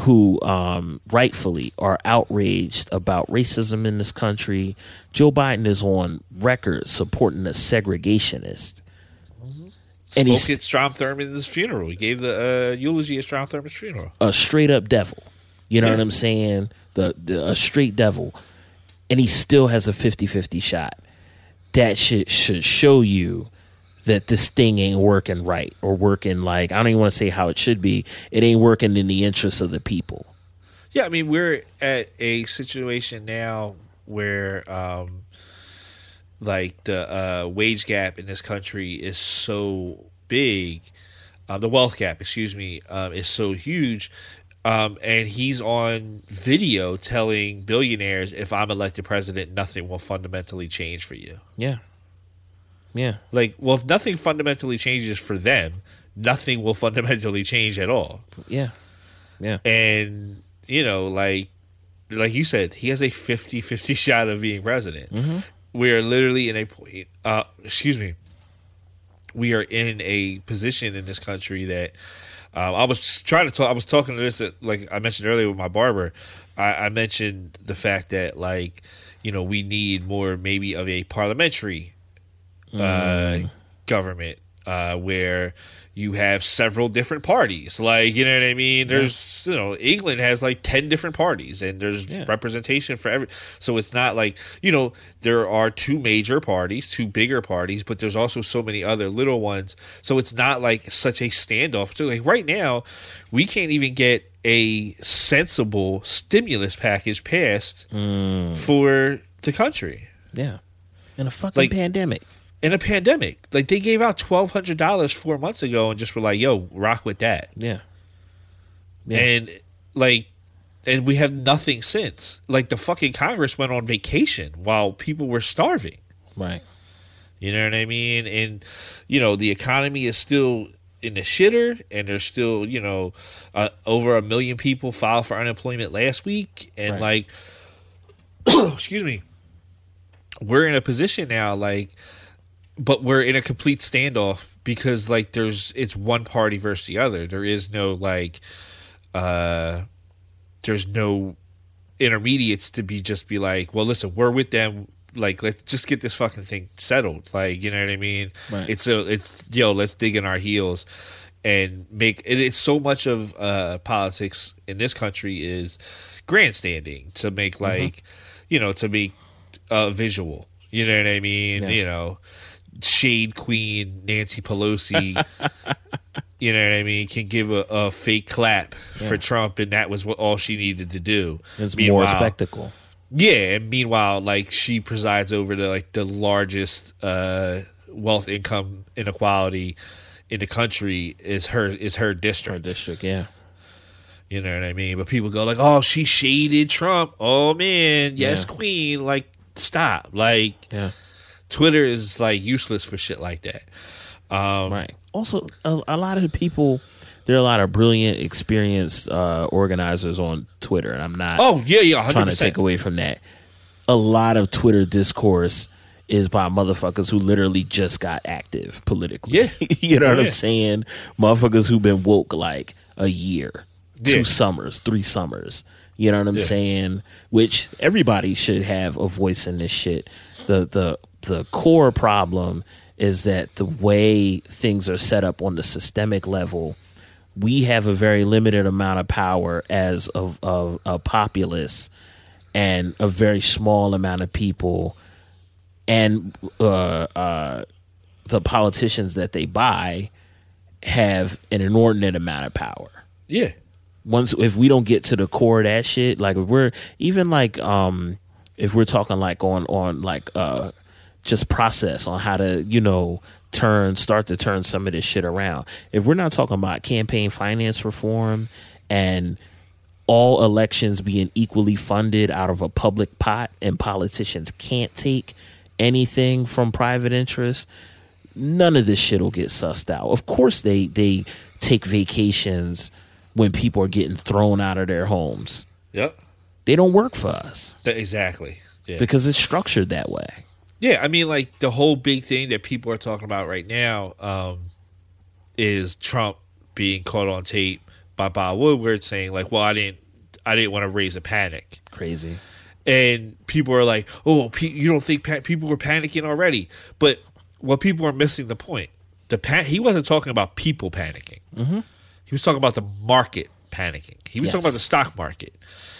who um, rightfully are outraged about racism in this country. Joe Biden is on record supporting a segregationist. And he's Spoke at Strom Thurmond's funeral. He gave the uh, eulogy at Strom Thurmond's funeral. a straight up devil. You know Yeah. what I'm saying? The, the a straight devil. And he still has a 50-50 shot. That shit should show you that this thing ain't working right or working like I don't even want to say how it should be. It ain't working in the interests of the people. Yeah, I mean we're at a situation now where um like the uh wage gap in this country is so big, uh, the wealth gap, excuse me, um, is so huge. Um, and he's on video telling billionaires, if I'm elected president, nothing will fundamentally change for you. Yeah. Yeah. Like, well, if nothing fundamentally changes for them, nothing will fundamentally change at all. Yeah. Yeah. And, you know, like like you said, he has a 50-50 [LAUGHS] shot of being president. We are literally in a point uh excuse me. We are in a position in this country that um, I was trying to talk. I was talking to this, uh, like I mentioned earlier with my barber. I, I mentioned the fact that, like, you know, we need more maybe of a parliamentary uh, government uh, where you have several different parties. Like, you know what I mean? There's, you know, England has like 10 different parties and there's Yeah. representation for every. So it's not like, you know, there are two major parties, two bigger parties, but there's also so many other little ones. So it's not like such a standoff. So, like, right now, we can't even get a sensible stimulus package passed mm. for the country Yeah. In a fucking Like- pandemic. In a pandemic. Like they gave out twelve hundred dollars four months ago and just were like, "Yo, rock with that." Yeah. Yeah. And like, and we have nothing since. Like the fucking Congress went on vacation while people were starving. Right. You know what I mean? And you know the economy is still in the shitter, and there's still you know uh, over a million people filed for unemployment last week, and Right. like, [CLEARS THROAT] excuse me, we're in a position now like, but we're in a complete standoff because like there's it's one party versus the other. There is no like, uh, there's no intermediates to be just be like, well, listen, we're with them. Like, let's just get this fucking thing settled. Like, you know what I mean? Right. It's a, it's yo, let's dig in our heels and make it. It's so much of uh, politics in this country is grandstanding to make Mm-hmm. like, you know, to make a visual. You know what I mean? Yeah. You know, shade queen Nancy Pelosi. [LAUGHS] you know what I mean? Can give a, a fake clap for Trump, and that was what all she needed to do. It's more Meanwhile- spectacle. yeah, and meanwhile, like she presides over the like the largest uh, wealth income inequality in the country is her is her district. district, yeah. You know what I mean? But people go like, "Oh, she shaded Trump." Oh man, yes, Yeah. queen. Like, stop. Like, Yeah. Twitter is like useless for shit like that. Um, Right. Also, a, a lot of people, there are a lot of brilliant, experienced uh, organizers on Twitter, and I'm not Oh yeah, yeah, hundred trying to take away from that. A lot of Twitter discourse is by motherfuckers who literally just got active politically. Yeah. [LAUGHS] you know what Yeah. I'm saying? Motherfuckers who've been woke like a year, two summers, three summers. You know what I'm Yeah. saying? Which everybody should have a voice in this shit. The the the core problem is that the way things are set up on the systemic level, we have a very limited amount of power as of of a populace and a very small amount of people and uh, uh, the politicians that they buy have an inordinate amount of power. Yeah, once if we don't get to the core of that shit, like if we're even like um if we're talking like on on like uh just process on how to, you know, turn start to turn some of this shit around. If we're not talking about campaign finance reform and all elections being equally funded out of a public pot and politicians can't take anything from private interests, none of this shit will get sussed out. Of course they they take vacations when people are getting thrown out of their homes. Yep. They don't work for us exactly. Yeah. because it's structured that way. Yeah, I mean, like the whole big thing that people are talking about right now um, is Trump being caught on tape by Bob Woodward saying, like, "Well, I didn't, I didn't want to raise a panic," Crazy. and people are like, "Oh, you don't think pa- people were panicking already?" But what people are missing the point. The pan- he wasn't talking about people panicking. Mm-hmm. He was talking about the market panicking. He was talking about the stock market.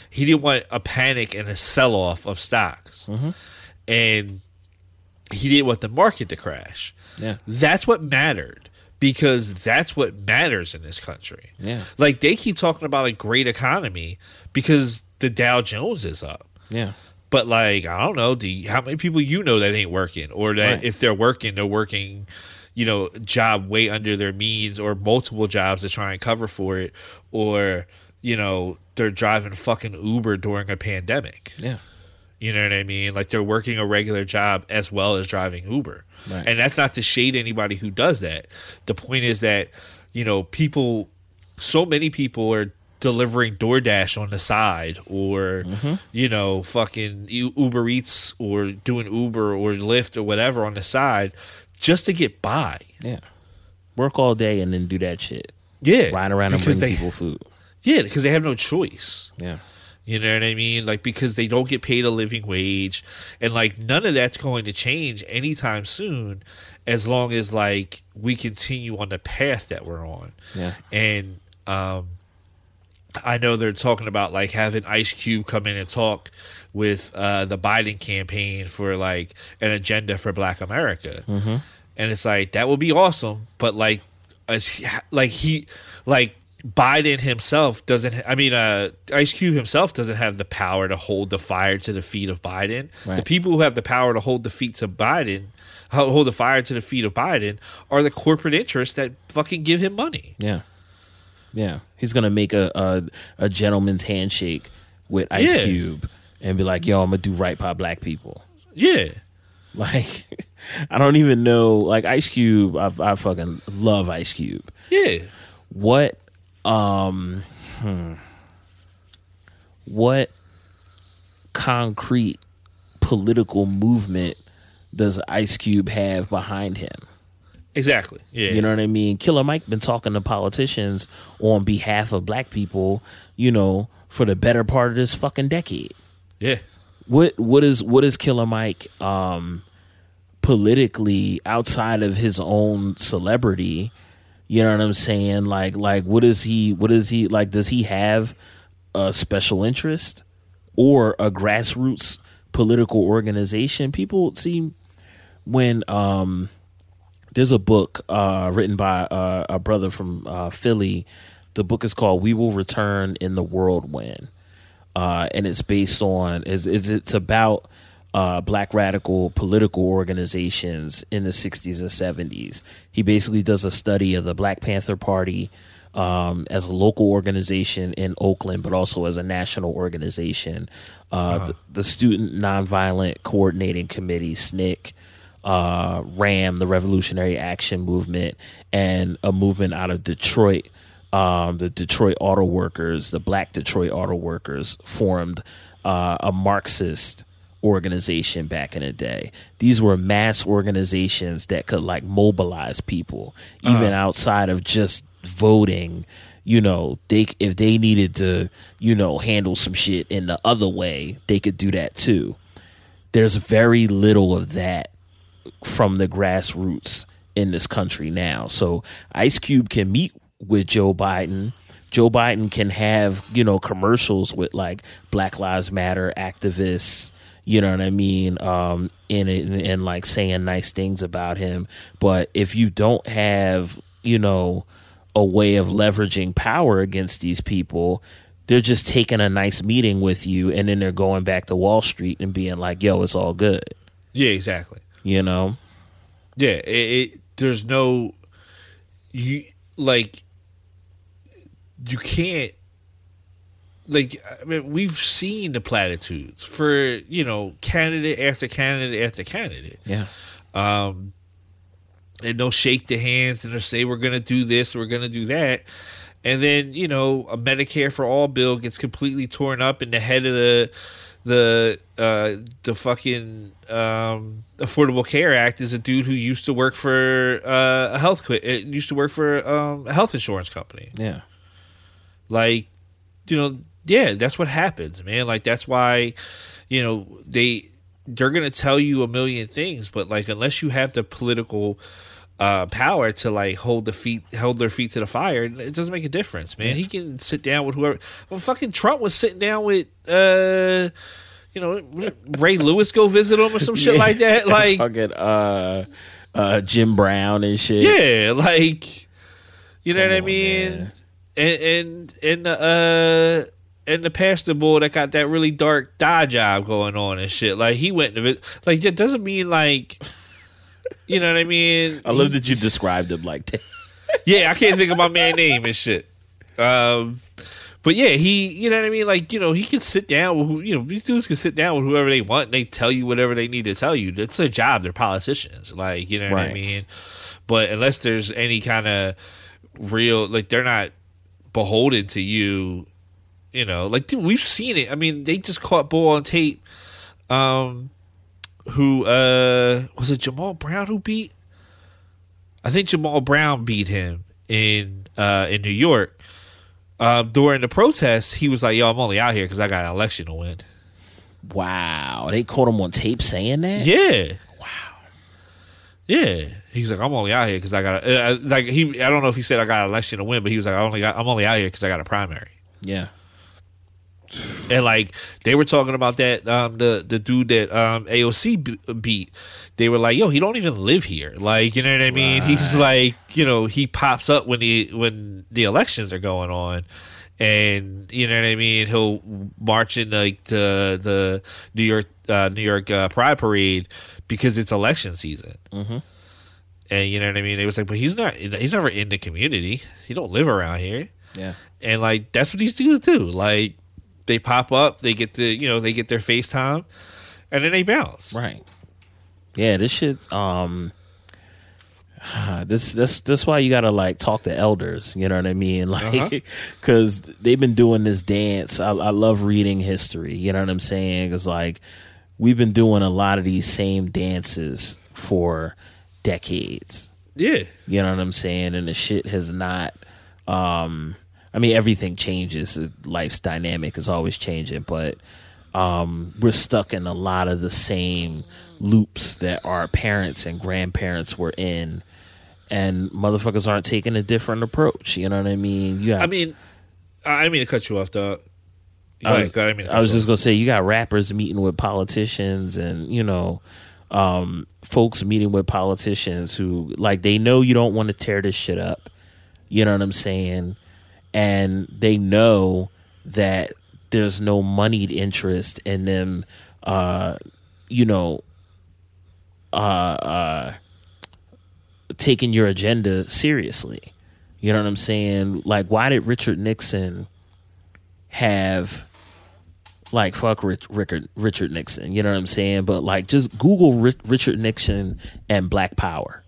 He didn't want a panic and a sell off of stocks, and he didn't want the market to crash. Yeah. That's what mattered because that's what matters in this country. Yeah. Like they keep talking about a great economy because the Dow Jones is up. Yeah. But like, I don't know, do you, how many people you know that ain't working or that Right. if they're working, they're working, you know, job way under their means or multiple jobs to try and cover for it or, you know, they're driving fucking Uber during a pandemic. Yeah. You know what I mean? Like they're working a regular job as well as driving Uber. Right. And that's not to shade anybody who does that. The point is that, you know, people, so many people are delivering DoorDash on the side or, mm-hmm. you know, fucking Uber Eats or doing Uber or Lyft or whatever on the side just to get by. Yeah. Work all day and then do that shit. Yeah. Ride around and bring they, people food. Yeah, because they have no choice. Yeah. You know what I mean? Like because they don't get paid a living wage, and like none of that's going to change anytime soon, as long as like we continue on the path that we're on. Yeah. And um, I know they're talking about like having Ice Cube come in and talk with uh, the Biden campaign for like an agenda for Black America, mm-hmm. and it's like that would be awesome, but like, as he, like he like Biden himself doesn't. I mean, uh, Ice Cube himself doesn't have the power to hold the fire to the feet of Biden. The people who have the power to hold the feet to Biden, hold the fire to the feet of Biden, are the corporate interests that fucking give him money. Yeah. Yeah. He's gonna make a a, a gentleman's handshake with Ice Yeah. Cube and be like, yo, I'm gonna do right by black people. Yeah. Like [LAUGHS] I don't even know like Ice Cube, I I fucking love Ice Cube. Yeah. What um hmm, what concrete political movement does Ice Cube have behind him? Exactly. Yeah. You know what I mean? Killer Mike been talking to politicians on behalf of black people, you know, for the better part of this fucking decade. Yeah. What what is what is Killer Mike um politically outside of his own celebrity? You know what I'm saying? Like like what is he what is he like does he have a special interest or a grassroots political organization? People seem when um there's a book uh, written by uh, a brother from uh, Philly. The book is called "We Will Return in the Whirlwind," uh, and it's based on is is it's about uh, black radical political organizations in the '60s and '70s. He basically does a study of the Black Panther Party um, as a local organization in Oakland, but also as a national organization. Uh, the, the Student Nonviolent Coordinating Committee (SNCC) uh, RAM, the Revolutionary Action Movement, and a movement out of Detroit, um, the Detroit Auto Workers, the Black Detroit Auto Workers, formed uh, a Marxist organization back in the day. These were mass organizations that could like mobilize people, even uh-huh. outside of just voting. You know, they if they needed to, you know, handle some shit in the other way, they could do that too. There's very little of that from the grassroots in this country now. So Ice Cube can meet with Joe Biden. Joe Biden can have, you know, commercials with like Black Lives Matter activists, you know what I mean, um, in and like saying nice things about him. But if you don't have, you know, a way of leveraging power against these people, they're just taking a nice meeting with you and then they're going back to Wall Street and being like, yo, it's all good. Yeah. Exactly. You know? Yeah, it, it there's no you like you can't like I mean, we've seen the platitudes for you know candidate after candidate after candidate. Yeah. Um, and they'll shake the hands and they'll say we're going to do this, we're going to do that, and then you know a Medicare for all bill gets completely torn up, and the head of the the uh, the fucking um, Affordable Care Act is a dude who used to work for uh, a health qu- it used to work for um, a health insurance company. Yeah. Like, you know, yeah, that's what happens, man. Like that's why, you know, they they're gonna tell you a million things, but like unless you have the political uh, power to like hold the feet hold their feet to the fire, it doesn't make a difference, man. He can sit down with whoever. Well, fucking Trump was sitting down with uh you know, Ray Lewis go visit him or some shit Yeah. like that. Like, [LAUGHS] fucking uh, uh, Jim Brown and shit. yeah, like, you know Come what I mean? man. And and and uh and the pastor boy that got that really dark dye job going on and shit. Like he went to it. Like that doesn't mean like, you know what I mean? [LAUGHS] I love that you described him like that. [LAUGHS] yeah, I can't think of my man name and shit. Um, but yeah, he, you know what I mean? Like, you know, he can sit down with, who, you know, these dudes can sit down with whoever they want and they tell you whatever they need to tell you. That's their job. They're politicians. Like, you know what I mean? But unless there's any kind of real, like, they're not beholden to you, you know, like, dude, we've seen it. I mean, they just caught Bull on tape. Um, who, uh, was it Jamal Brown who beat? I think Jamal Brown beat him in uh, in New York. Um, during the protests, he was like, "Yo, I'm only out here because I got an election to win." Wow, they caught him on tape saying that. Yeah. Wow. Yeah. He's like, "I'm only out here because I got a, uh, like he. I don't know if he said I got an election to win, but he was like, "I only got. I'm only out here because I got a primary." Yeah. And like they were talking about that, um, the the dude that um, AOC beat, they were like, "Yo, he don't even live here." Like, you know what I mean? He's like, you know, he pops up when he when the elections are going on, and you know what I mean. He'll march in like the the New York uh, New York uh, Pride Parade because it's election season. Mm-hmm. And you know what I mean? It was like, but he's not. He's never in the community. He don't live around here. Yeah. And like that's what these dudes do. Like they pop up, they get the you know they get their FaceTime, and then they bounce. Right. Yeah, this shit. Um, [SIGHS] this this this why you gotta like talk to elders. You know what I mean? [LAUGHS] Like, Uh-huh. because they've been doing this dance. I, I love reading history. You know what I'm saying? Because like we've been doing a lot of these same dances for decades. Yeah. You know what I'm saying? And the shit has not. Um, I mean, everything changes. Life's dynamic is always changing, but um, we're stuck in a lot of the same loops that our parents and grandparents were in, and motherfuckers aren't taking a different approach. You know what I mean? You got, I mean, I didn't mean to cut you off, dog. I was, go ahead, I, mean to I was just gonna say you got rappers meeting with politicians and you know um, folks meeting with politicians who like they know you don't want to tear this shit up. You know what I'm saying? And they know that there's no moneyed interest in them uh you know uh uh taking your agenda seriously. You know what I'm saying? Like why did Richard Nixon have like fuck Rich, Richard Richard Nixon, you know what I'm saying? But like just Google Ri- Richard Nixon and Black Power.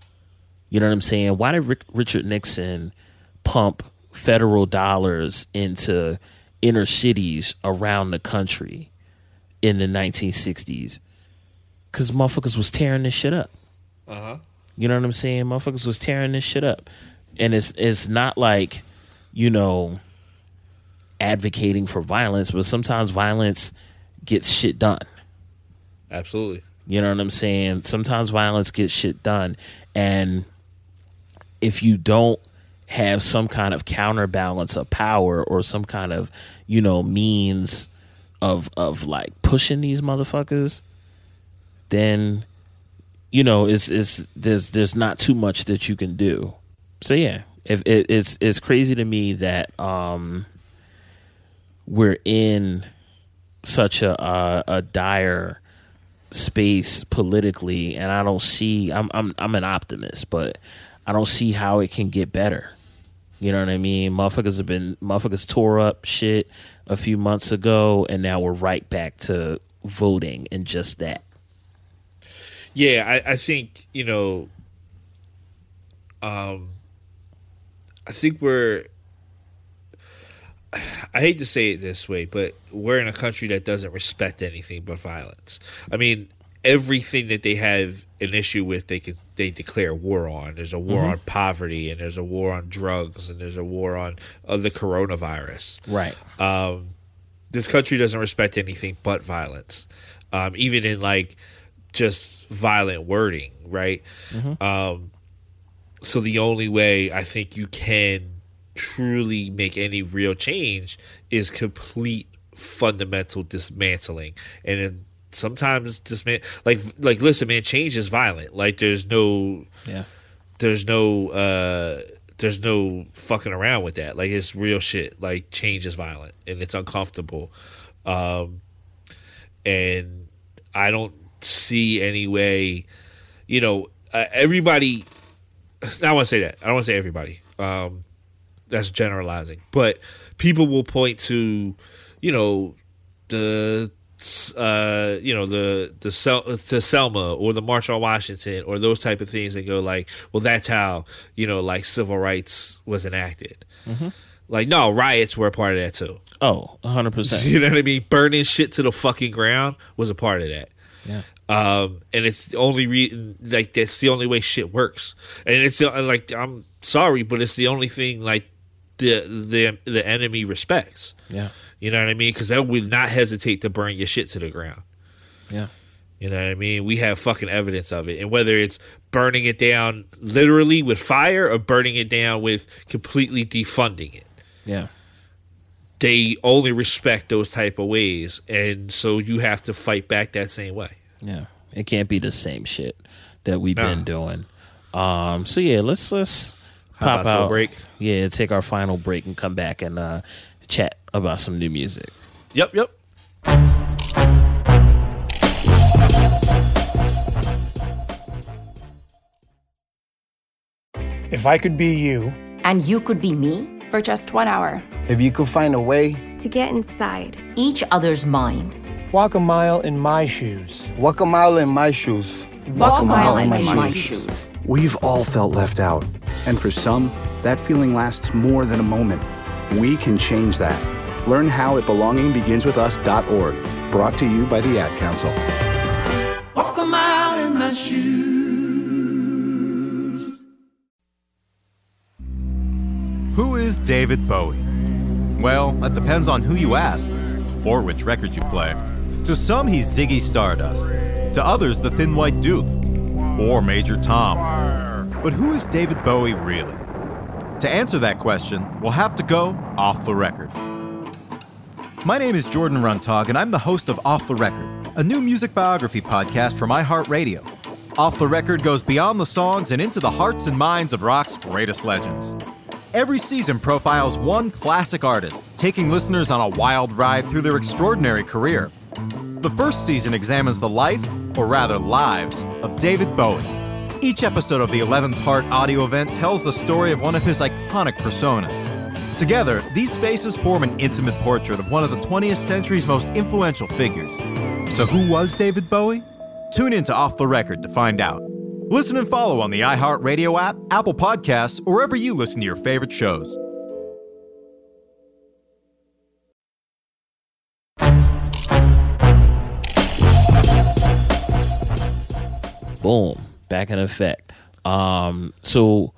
You know what I'm saying? Why did Rick, Richard Nixon pump federal dollars into inner cities around the country in the 1960s? Cuz motherfuckers was tearing this shit up. Uh-huh. You know what I'm saying? Motherfuckers was tearing this shit up. And it's it's not like, you know, advocating for violence, but sometimes violence gets shit done. Absolutely. You know what I'm saying? Sometimes violence gets shit done. And if you don't have some kind of counterbalance of power or some kind of, you know, means of of like pushing these motherfuckers, then you know, it's it's there's there's not too much that you can do. So yeah, if it, it's it's crazy to me that um we're in such a a, a dire space politically, and I don't see. I'm I'm I'm an optimist, but I don't see how it can get better. You know what I mean? Motherfuckers have been motherfuckers tore up shit. a few months ago, and now we're right back to voting and just that. Yeah, I, I think you know. Um, I think we're. I hate to say it this way, but we're in a country that doesn't respect anything but violence. I mean, everything that they have an issue with, they can they declare war on. There's a war Mhm. on poverty, and there's a war on drugs, and there's a war on uh, the coronavirus. Right. Um, this country doesn't respect anything but violence, um, even in like just violent wording, right? Um, so the only way I think you can truly make any real change is complete fundamental dismantling, and then sometimes this man like like listen, man, change is violent. Like there's no Yeah. there's no uh there's no fucking around with that. Like it's real shit. Like change is violent and it's uncomfortable. Um and I don't see any way, you know, uh, everybody I don't want to say that. I don't want to say everybody. Um that's generalizing. But people will point to, you know, the uh, you know the the Sel- to Selma or the March on Washington or those type of things and go like, well, that's how you know like civil rights was enacted. Mhm. Like, no, riots were a part of that too. Oh, 100%. [LAUGHS] You know what I mean? Burning shit to the fucking ground was a part of that. Yeah. Um, and it's the only reason, like, that's the only way shit works. And it's like, I'm sorry, but it's the only thing, like, the the the enemy respects. Yeah. You know what I mean? Because they would not hesitate to burn your shit to the ground. Yeah. You know what I mean? We have fucking evidence of it. And whether it's burning it down literally with fire or burning it down with completely defunding it Yeah. they only respect those type of ways and so you have to fight back that same way Yeah. It can't be the same shit that we've been doing. Um so yeah, let's let's How pop out break? Yeah, take our final break and come back and uh chat about some new music. yep yep If I could be you, And you could be me for just one hour. if you could find a way, To get inside each other's mind. walk a mile in my shoes. Walk a mile in my shoes. Walk a mile in my shoes. We've all felt left out. And for some, that feeling lasts more than a moment. We can change that. Learn how at belongingbeginswithus.org. Brought to you by the Ad Council. Walk a mile in my shoes. Who is David Bowie? Well, that depends on who you ask, or which record you play. To some, he's Ziggy Stardust. To others, the Thin White Duke, or Major Tom. But who is David Bowie really? To answer that question, we'll have to go off the record. My name is Jordan Runtagh, and I'm the host of Off the Record, a new music biography podcast from iHeartRadio. Off the Record goes beyond the songs and into the hearts and minds of rock's greatest legends. Every season profiles one classic artist, taking listeners on a wild ride through their extraordinary career. The first season examines the life, or rather lives, of David Bowie. Each episode of the 11 part audio event tells the story of one of his iconic personas. Together, these faces form an intimate portrait of one of the 20th century's most influential figures. So, who was David Bowie? Tune in to Off the Record to find out. Listen and follow on the iHeartRadio app, Apple Podcasts, or wherever you listen to your favorite shows. Boom, back in effect. Um, so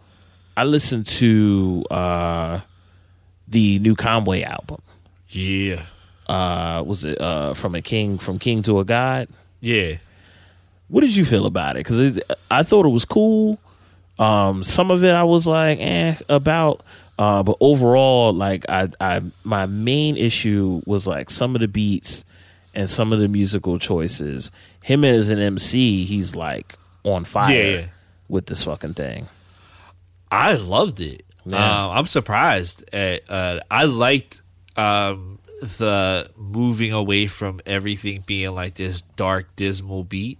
I listened to uh the new Conway album. Yeah. Uh, was it uh from a king from king to a god? Yeah. What did you feel about it? Because I thought it was cool. Um, some of it I was like, eh, about. Uh, but overall, like I, I, my main issue was like some of the beats and some of the musical choices. Him as an MC, he's like on fire Yeah, yeah. with this fucking thing. I loved it. Yeah. Uh, I'm surprised. At, uh, I liked um, the moving away from everything being like this dark, dismal beat.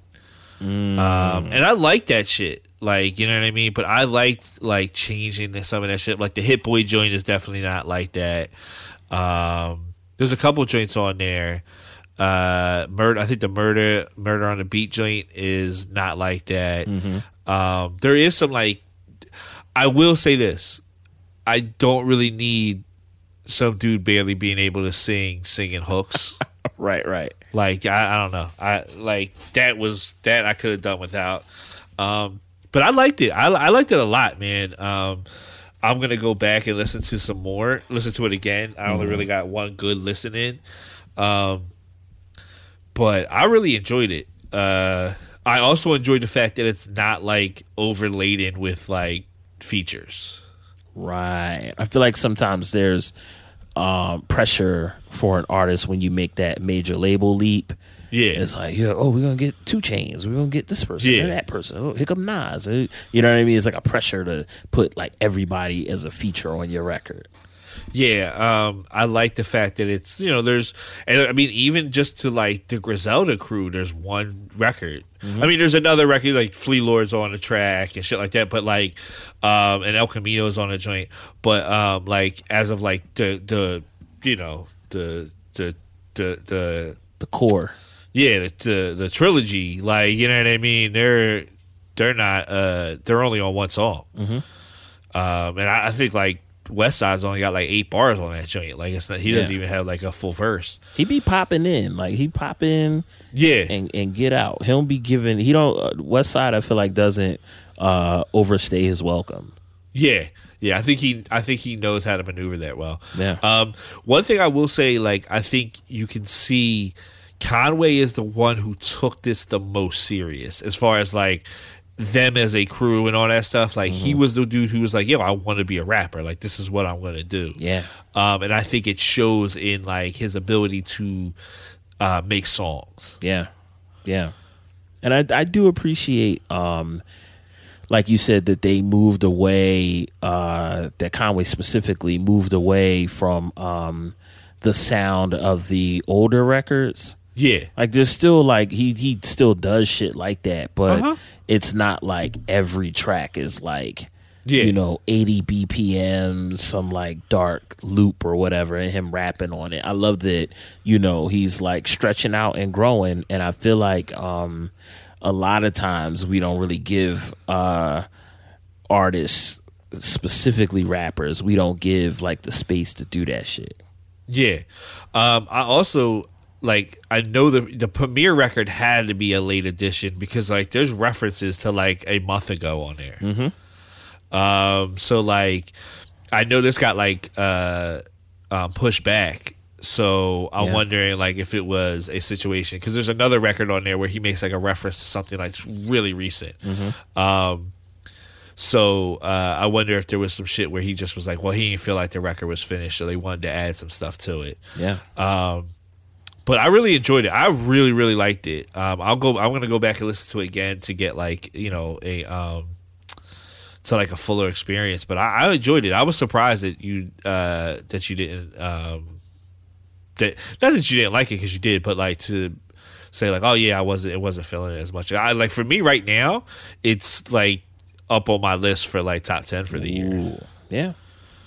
Mm. Um, and I like that shit. Like, you know what I mean? But I liked like changing some of that shit. Like the Hit Boy joint is definitely not like that. Um, There's a couple joints on there. Uh, murder. I think the murder murder on the beat joint is not like that. Um, there is some like. I will say this. I don't really need some dude barely being able to sing singing hooks. [LAUGHS] right, right. Like I, I don't know. I like that was that I could have done without. Um, but I liked it. I, I liked it a lot, man. Um, I'm gonna go back and listen to some more. Listen to it again. I only Mhm. really got one good listen in. Um, but I really enjoyed it. Uh, I also enjoyed the fact that it's not like overladen with like features. Right. I feel like sometimes there's um, pressure for an artist when you make that major label leap. Yeah. It's like, yeah, oh, we're gonna get 2 Chainz. We're gonna get this person Yeah. that person. Oh, here come Nas. Uh, You know what I mean? It's like a pressure to put like everybody as a feature on your record. Yeah, um, I like the fact that it's you know there's and I mean even just to like the Griselda crew, there's one record. I mean, there's another record like Flee Lord's on the track and shit like that, but like um, and El Camino's on the joint. But um, like as of like the the you know the the the the the core, yeah, the the, the trilogy, like you know what I mean. They're they're not uh they're only on one song. Mhm. Um, and I, I think like Westside's only got like eight bars on that joint. Like it's not, he doesn't Yeah. even have like a full verse. He be popping in, like he pop in, yeah, and and get out. He don't be giving. He don't. Uh, Westside, I feel like doesn't uh, overstay his welcome. Yeah, yeah. I think he, I think he knows how to maneuver that well. Yeah. Um, one thing I will say, like, I think you can see Conway is the one who took this the most serious as far as like them as a crew and all that stuff. Like, he Mhm. was the dude who was like, "Yo, I want to be a rapper. Like, this is what I'm going to do." Yeah. Um, and I think it shows in like his ability to uh, make songs. Yeah, yeah, and I I do appreciate, um, like you said, that they moved away. Uh, that Conway specifically moved away from um, the sound of the older records. Yeah. Like there's still like he he still does shit like that, but Uh-huh. It's not like every track is like Yeah. you know 80 BPM, some like dark loop or whatever, and him rapping on it. I love that you know he's like stretching out and growing, and I feel like um a lot of times we don't really give uh artists specifically rappers we don't give like the space to do that shit Yeah. Um, I also like I know the the premiere record had to be a late edition because like there's references to like a month ago on there. Mm-hmm. Um, so like I know this got like uh um, pushed back. So I'm Yeah. wondering like if it was a situation because there's another record on there where he makes like a reference to something like really recent. Mhm. Um, so uh, I wonder if there was some shit where he just was like, well, he didn't feel like the record was finished, so they wanted to add some stuff to it. Yeah. Um, but I really enjoyed it. I really, really liked it. Um, I'll go. I'm gonna go back and listen to it again to get like you know a um to like a fuller experience. But I, I enjoyed it. I was surprised that you uh that you didn't um that not that you didn't like it because you did, but like to say like oh yeah I wasn't it wasn't feeling it as much. I like for me right now it's like up on my list for like top ten for the year. Yeah,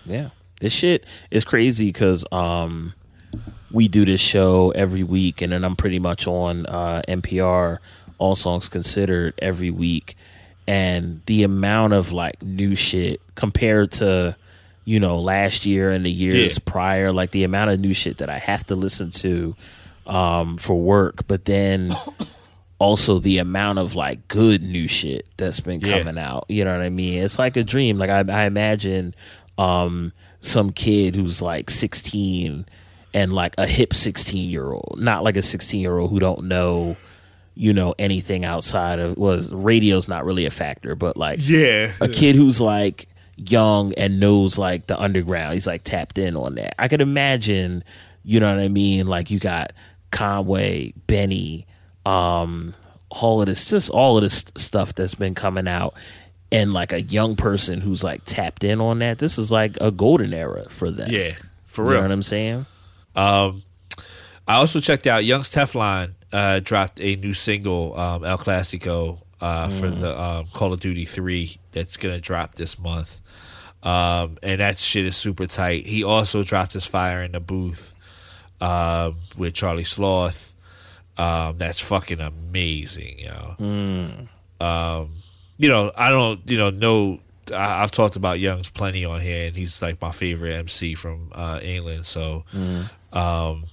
yeah. This shit is crazy because um, we do this show every week, and then I'm pretty much on uh, NPR All Songs Considered every week, and the amount of like new shit compared to you know last year and the years Yeah. prior, like the amount of new shit that I have to listen to um, for work, but then. [COUGHS] Also, the amount of like good new shit that's been Yeah. coming out. You know what I mean? It's like a dream. Like I, I imagine um, some kid who's like 16 and like a hip 16 year old, not like a 16 year old who don't know, you know, anything outside of was radio's not really a factor, but like Yeah. a kid who's like young and knows like the underground. He's like tapped in on that. I could imagine, you know what I mean? Like you got Conway, Benny, um, all of this, just all of this stuff that's been coming out. And like a young person who's like tapped in on that, this is like a golden era for them. Yeah, for real. You know what I'm saying? Um, I also checked out Youngs Teflon uh, dropped a new single, um, El Clasico, uh, for Mm. the um, Call of Duty 3 that's going to drop this month. Um, and that shit is super tight. He also dropped his Fire in the Booth. uh, with Charlie Sloth. Um, that's fucking amazing, yo. Mm. Um, you know, I don't, you know, no. I, I've talked about Youngs plenty on here, and he's like my favorite MC from uh, England. So, Mm. Um,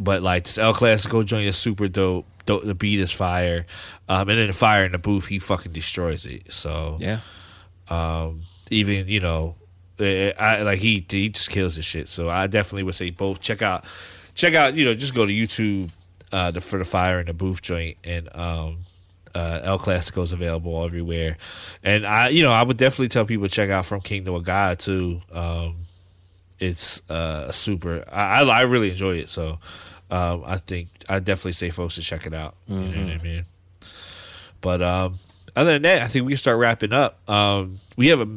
but like this El Clasico joint is super dope. dope the beat is fire, um, and then the fire in the booth, he fucking destroys it. So Yeah. um, even you know, eh, I like he he just kills his shit. So I definitely would say both. Check out, check out. You know, just go to YouTube uh, the, for the fire in the booth joint and um, uh, El Clasico is available everywhere. And I, you know, I would definitely tell people to check out From King to a God too. Um, it's uh, a super. I, I really enjoy it. So um, I think I definitely say folks to check it out. You know what I Mhm. mean? But um, other than that, I think we can start wrapping up. Um, we have a,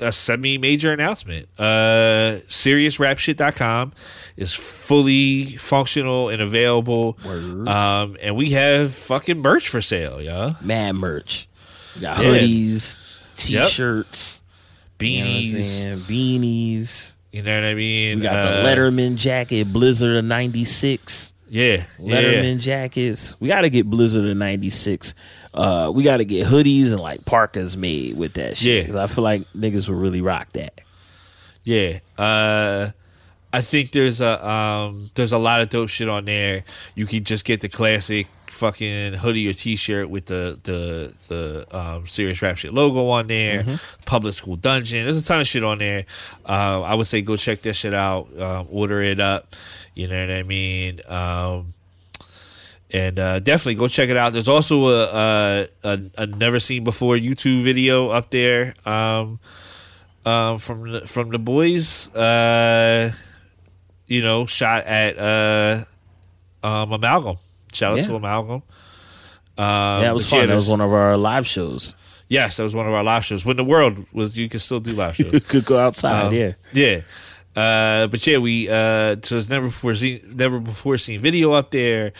a semi-major announcement. Uh, SeriousRapShit.com is fully functional and available. Um, and we have fucking merch for sale, y'all. Mad merch. We got Yeah. hoodies, Yep. t-shirts, you know beanies, beanies. You know what I mean? We got Uh, the Letterman jacket, Blizzard of '96. Yeah, Letterman yeah. jackets. We got to get Blizzard of '96. Uh, we got to get hoodies and like parkas made with that shit. Yeah. because I feel like niggas would really rock that. Yeah. Uh I think there's a um there's a lot of dope shit on there. You can just get the classic fucking hoodie or t-shirt with the the the um serious rap shit logo on there. Mhm. Public school dungeon. There's a ton of shit on there. Uh, I would say go check that shit out. Um, order it up. You know what I mean? Um and uh, definitely go check it out. There's also a, a, a, a never seen before YouTube video up there. Um, um, from the, from the boys, uh, you know, shot at uh, um, Amalgam. Shout out Yeah. to Amalgam. Um, yeah, that was but fun. that was one of our live shows. Yes, that was one of our live shows. When the world was, you could still do live [LAUGHS] shows. You could go outside, Um, yeah. yeah. Uh, but yeah, we uh, so there's never before seen never before seen video up there.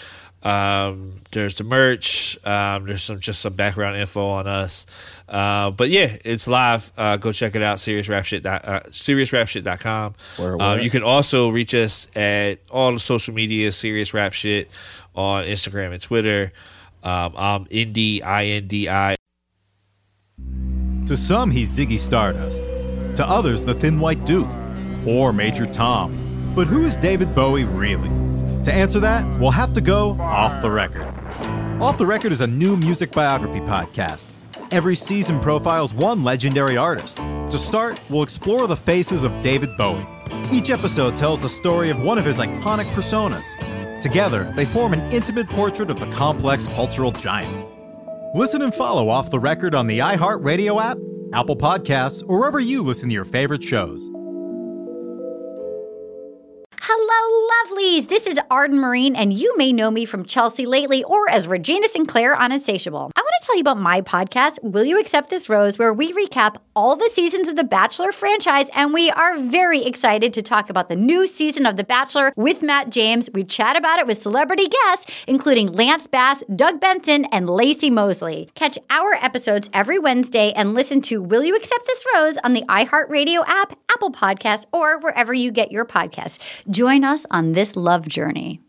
Um, there's the merch. Um, there's some just some background info on us. Uh, but yeah, it's live. Uh, go check it out. SeriousRapShit. Uh, SeriousRapShit.com. Word, Um, word. you can also reach us at all the social media. Serious Rap Shit on Instagram and Twitter. Um, I'm Indy I N D I To some, he's Ziggy Stardust. To others, the Thin White Duke. Or Major Tom. But who is David Bowie really? To answer that, we'll have to go off the record. Off the Record is a new music biography podcast. Every season profiles one legendary artist. To start, we'll explore the faces of David Bowie. Each episode tells the story of one of his iconic personas. Together, they form an intimate portrait of the complex cultural giant. Listen and follow Off the Record on the iHeartRadio app, Apple Podcasts, or wherever you listen to your favorite shows. Hello, lovelies. This is Arden Myrin, and you may know me from Chelsea lately or as Regina Sinclair on Insatiable. I want to tell you about my podcast, Will You Accept This Rose, where we recap all the seasons of The Bachelor franchise, and we are very excited to talk about the new season of The Bachelor with Matt James. We chat about it with celebrity guests, including Lance Bass, Doug Benson, and Lacey Mosley. Catch our episodes every Wednesday and listen to Will You Accept This Rose on the iHeartRadio app, Apple Podcasts, or wherever you get your podcasts. Join us on this love journey.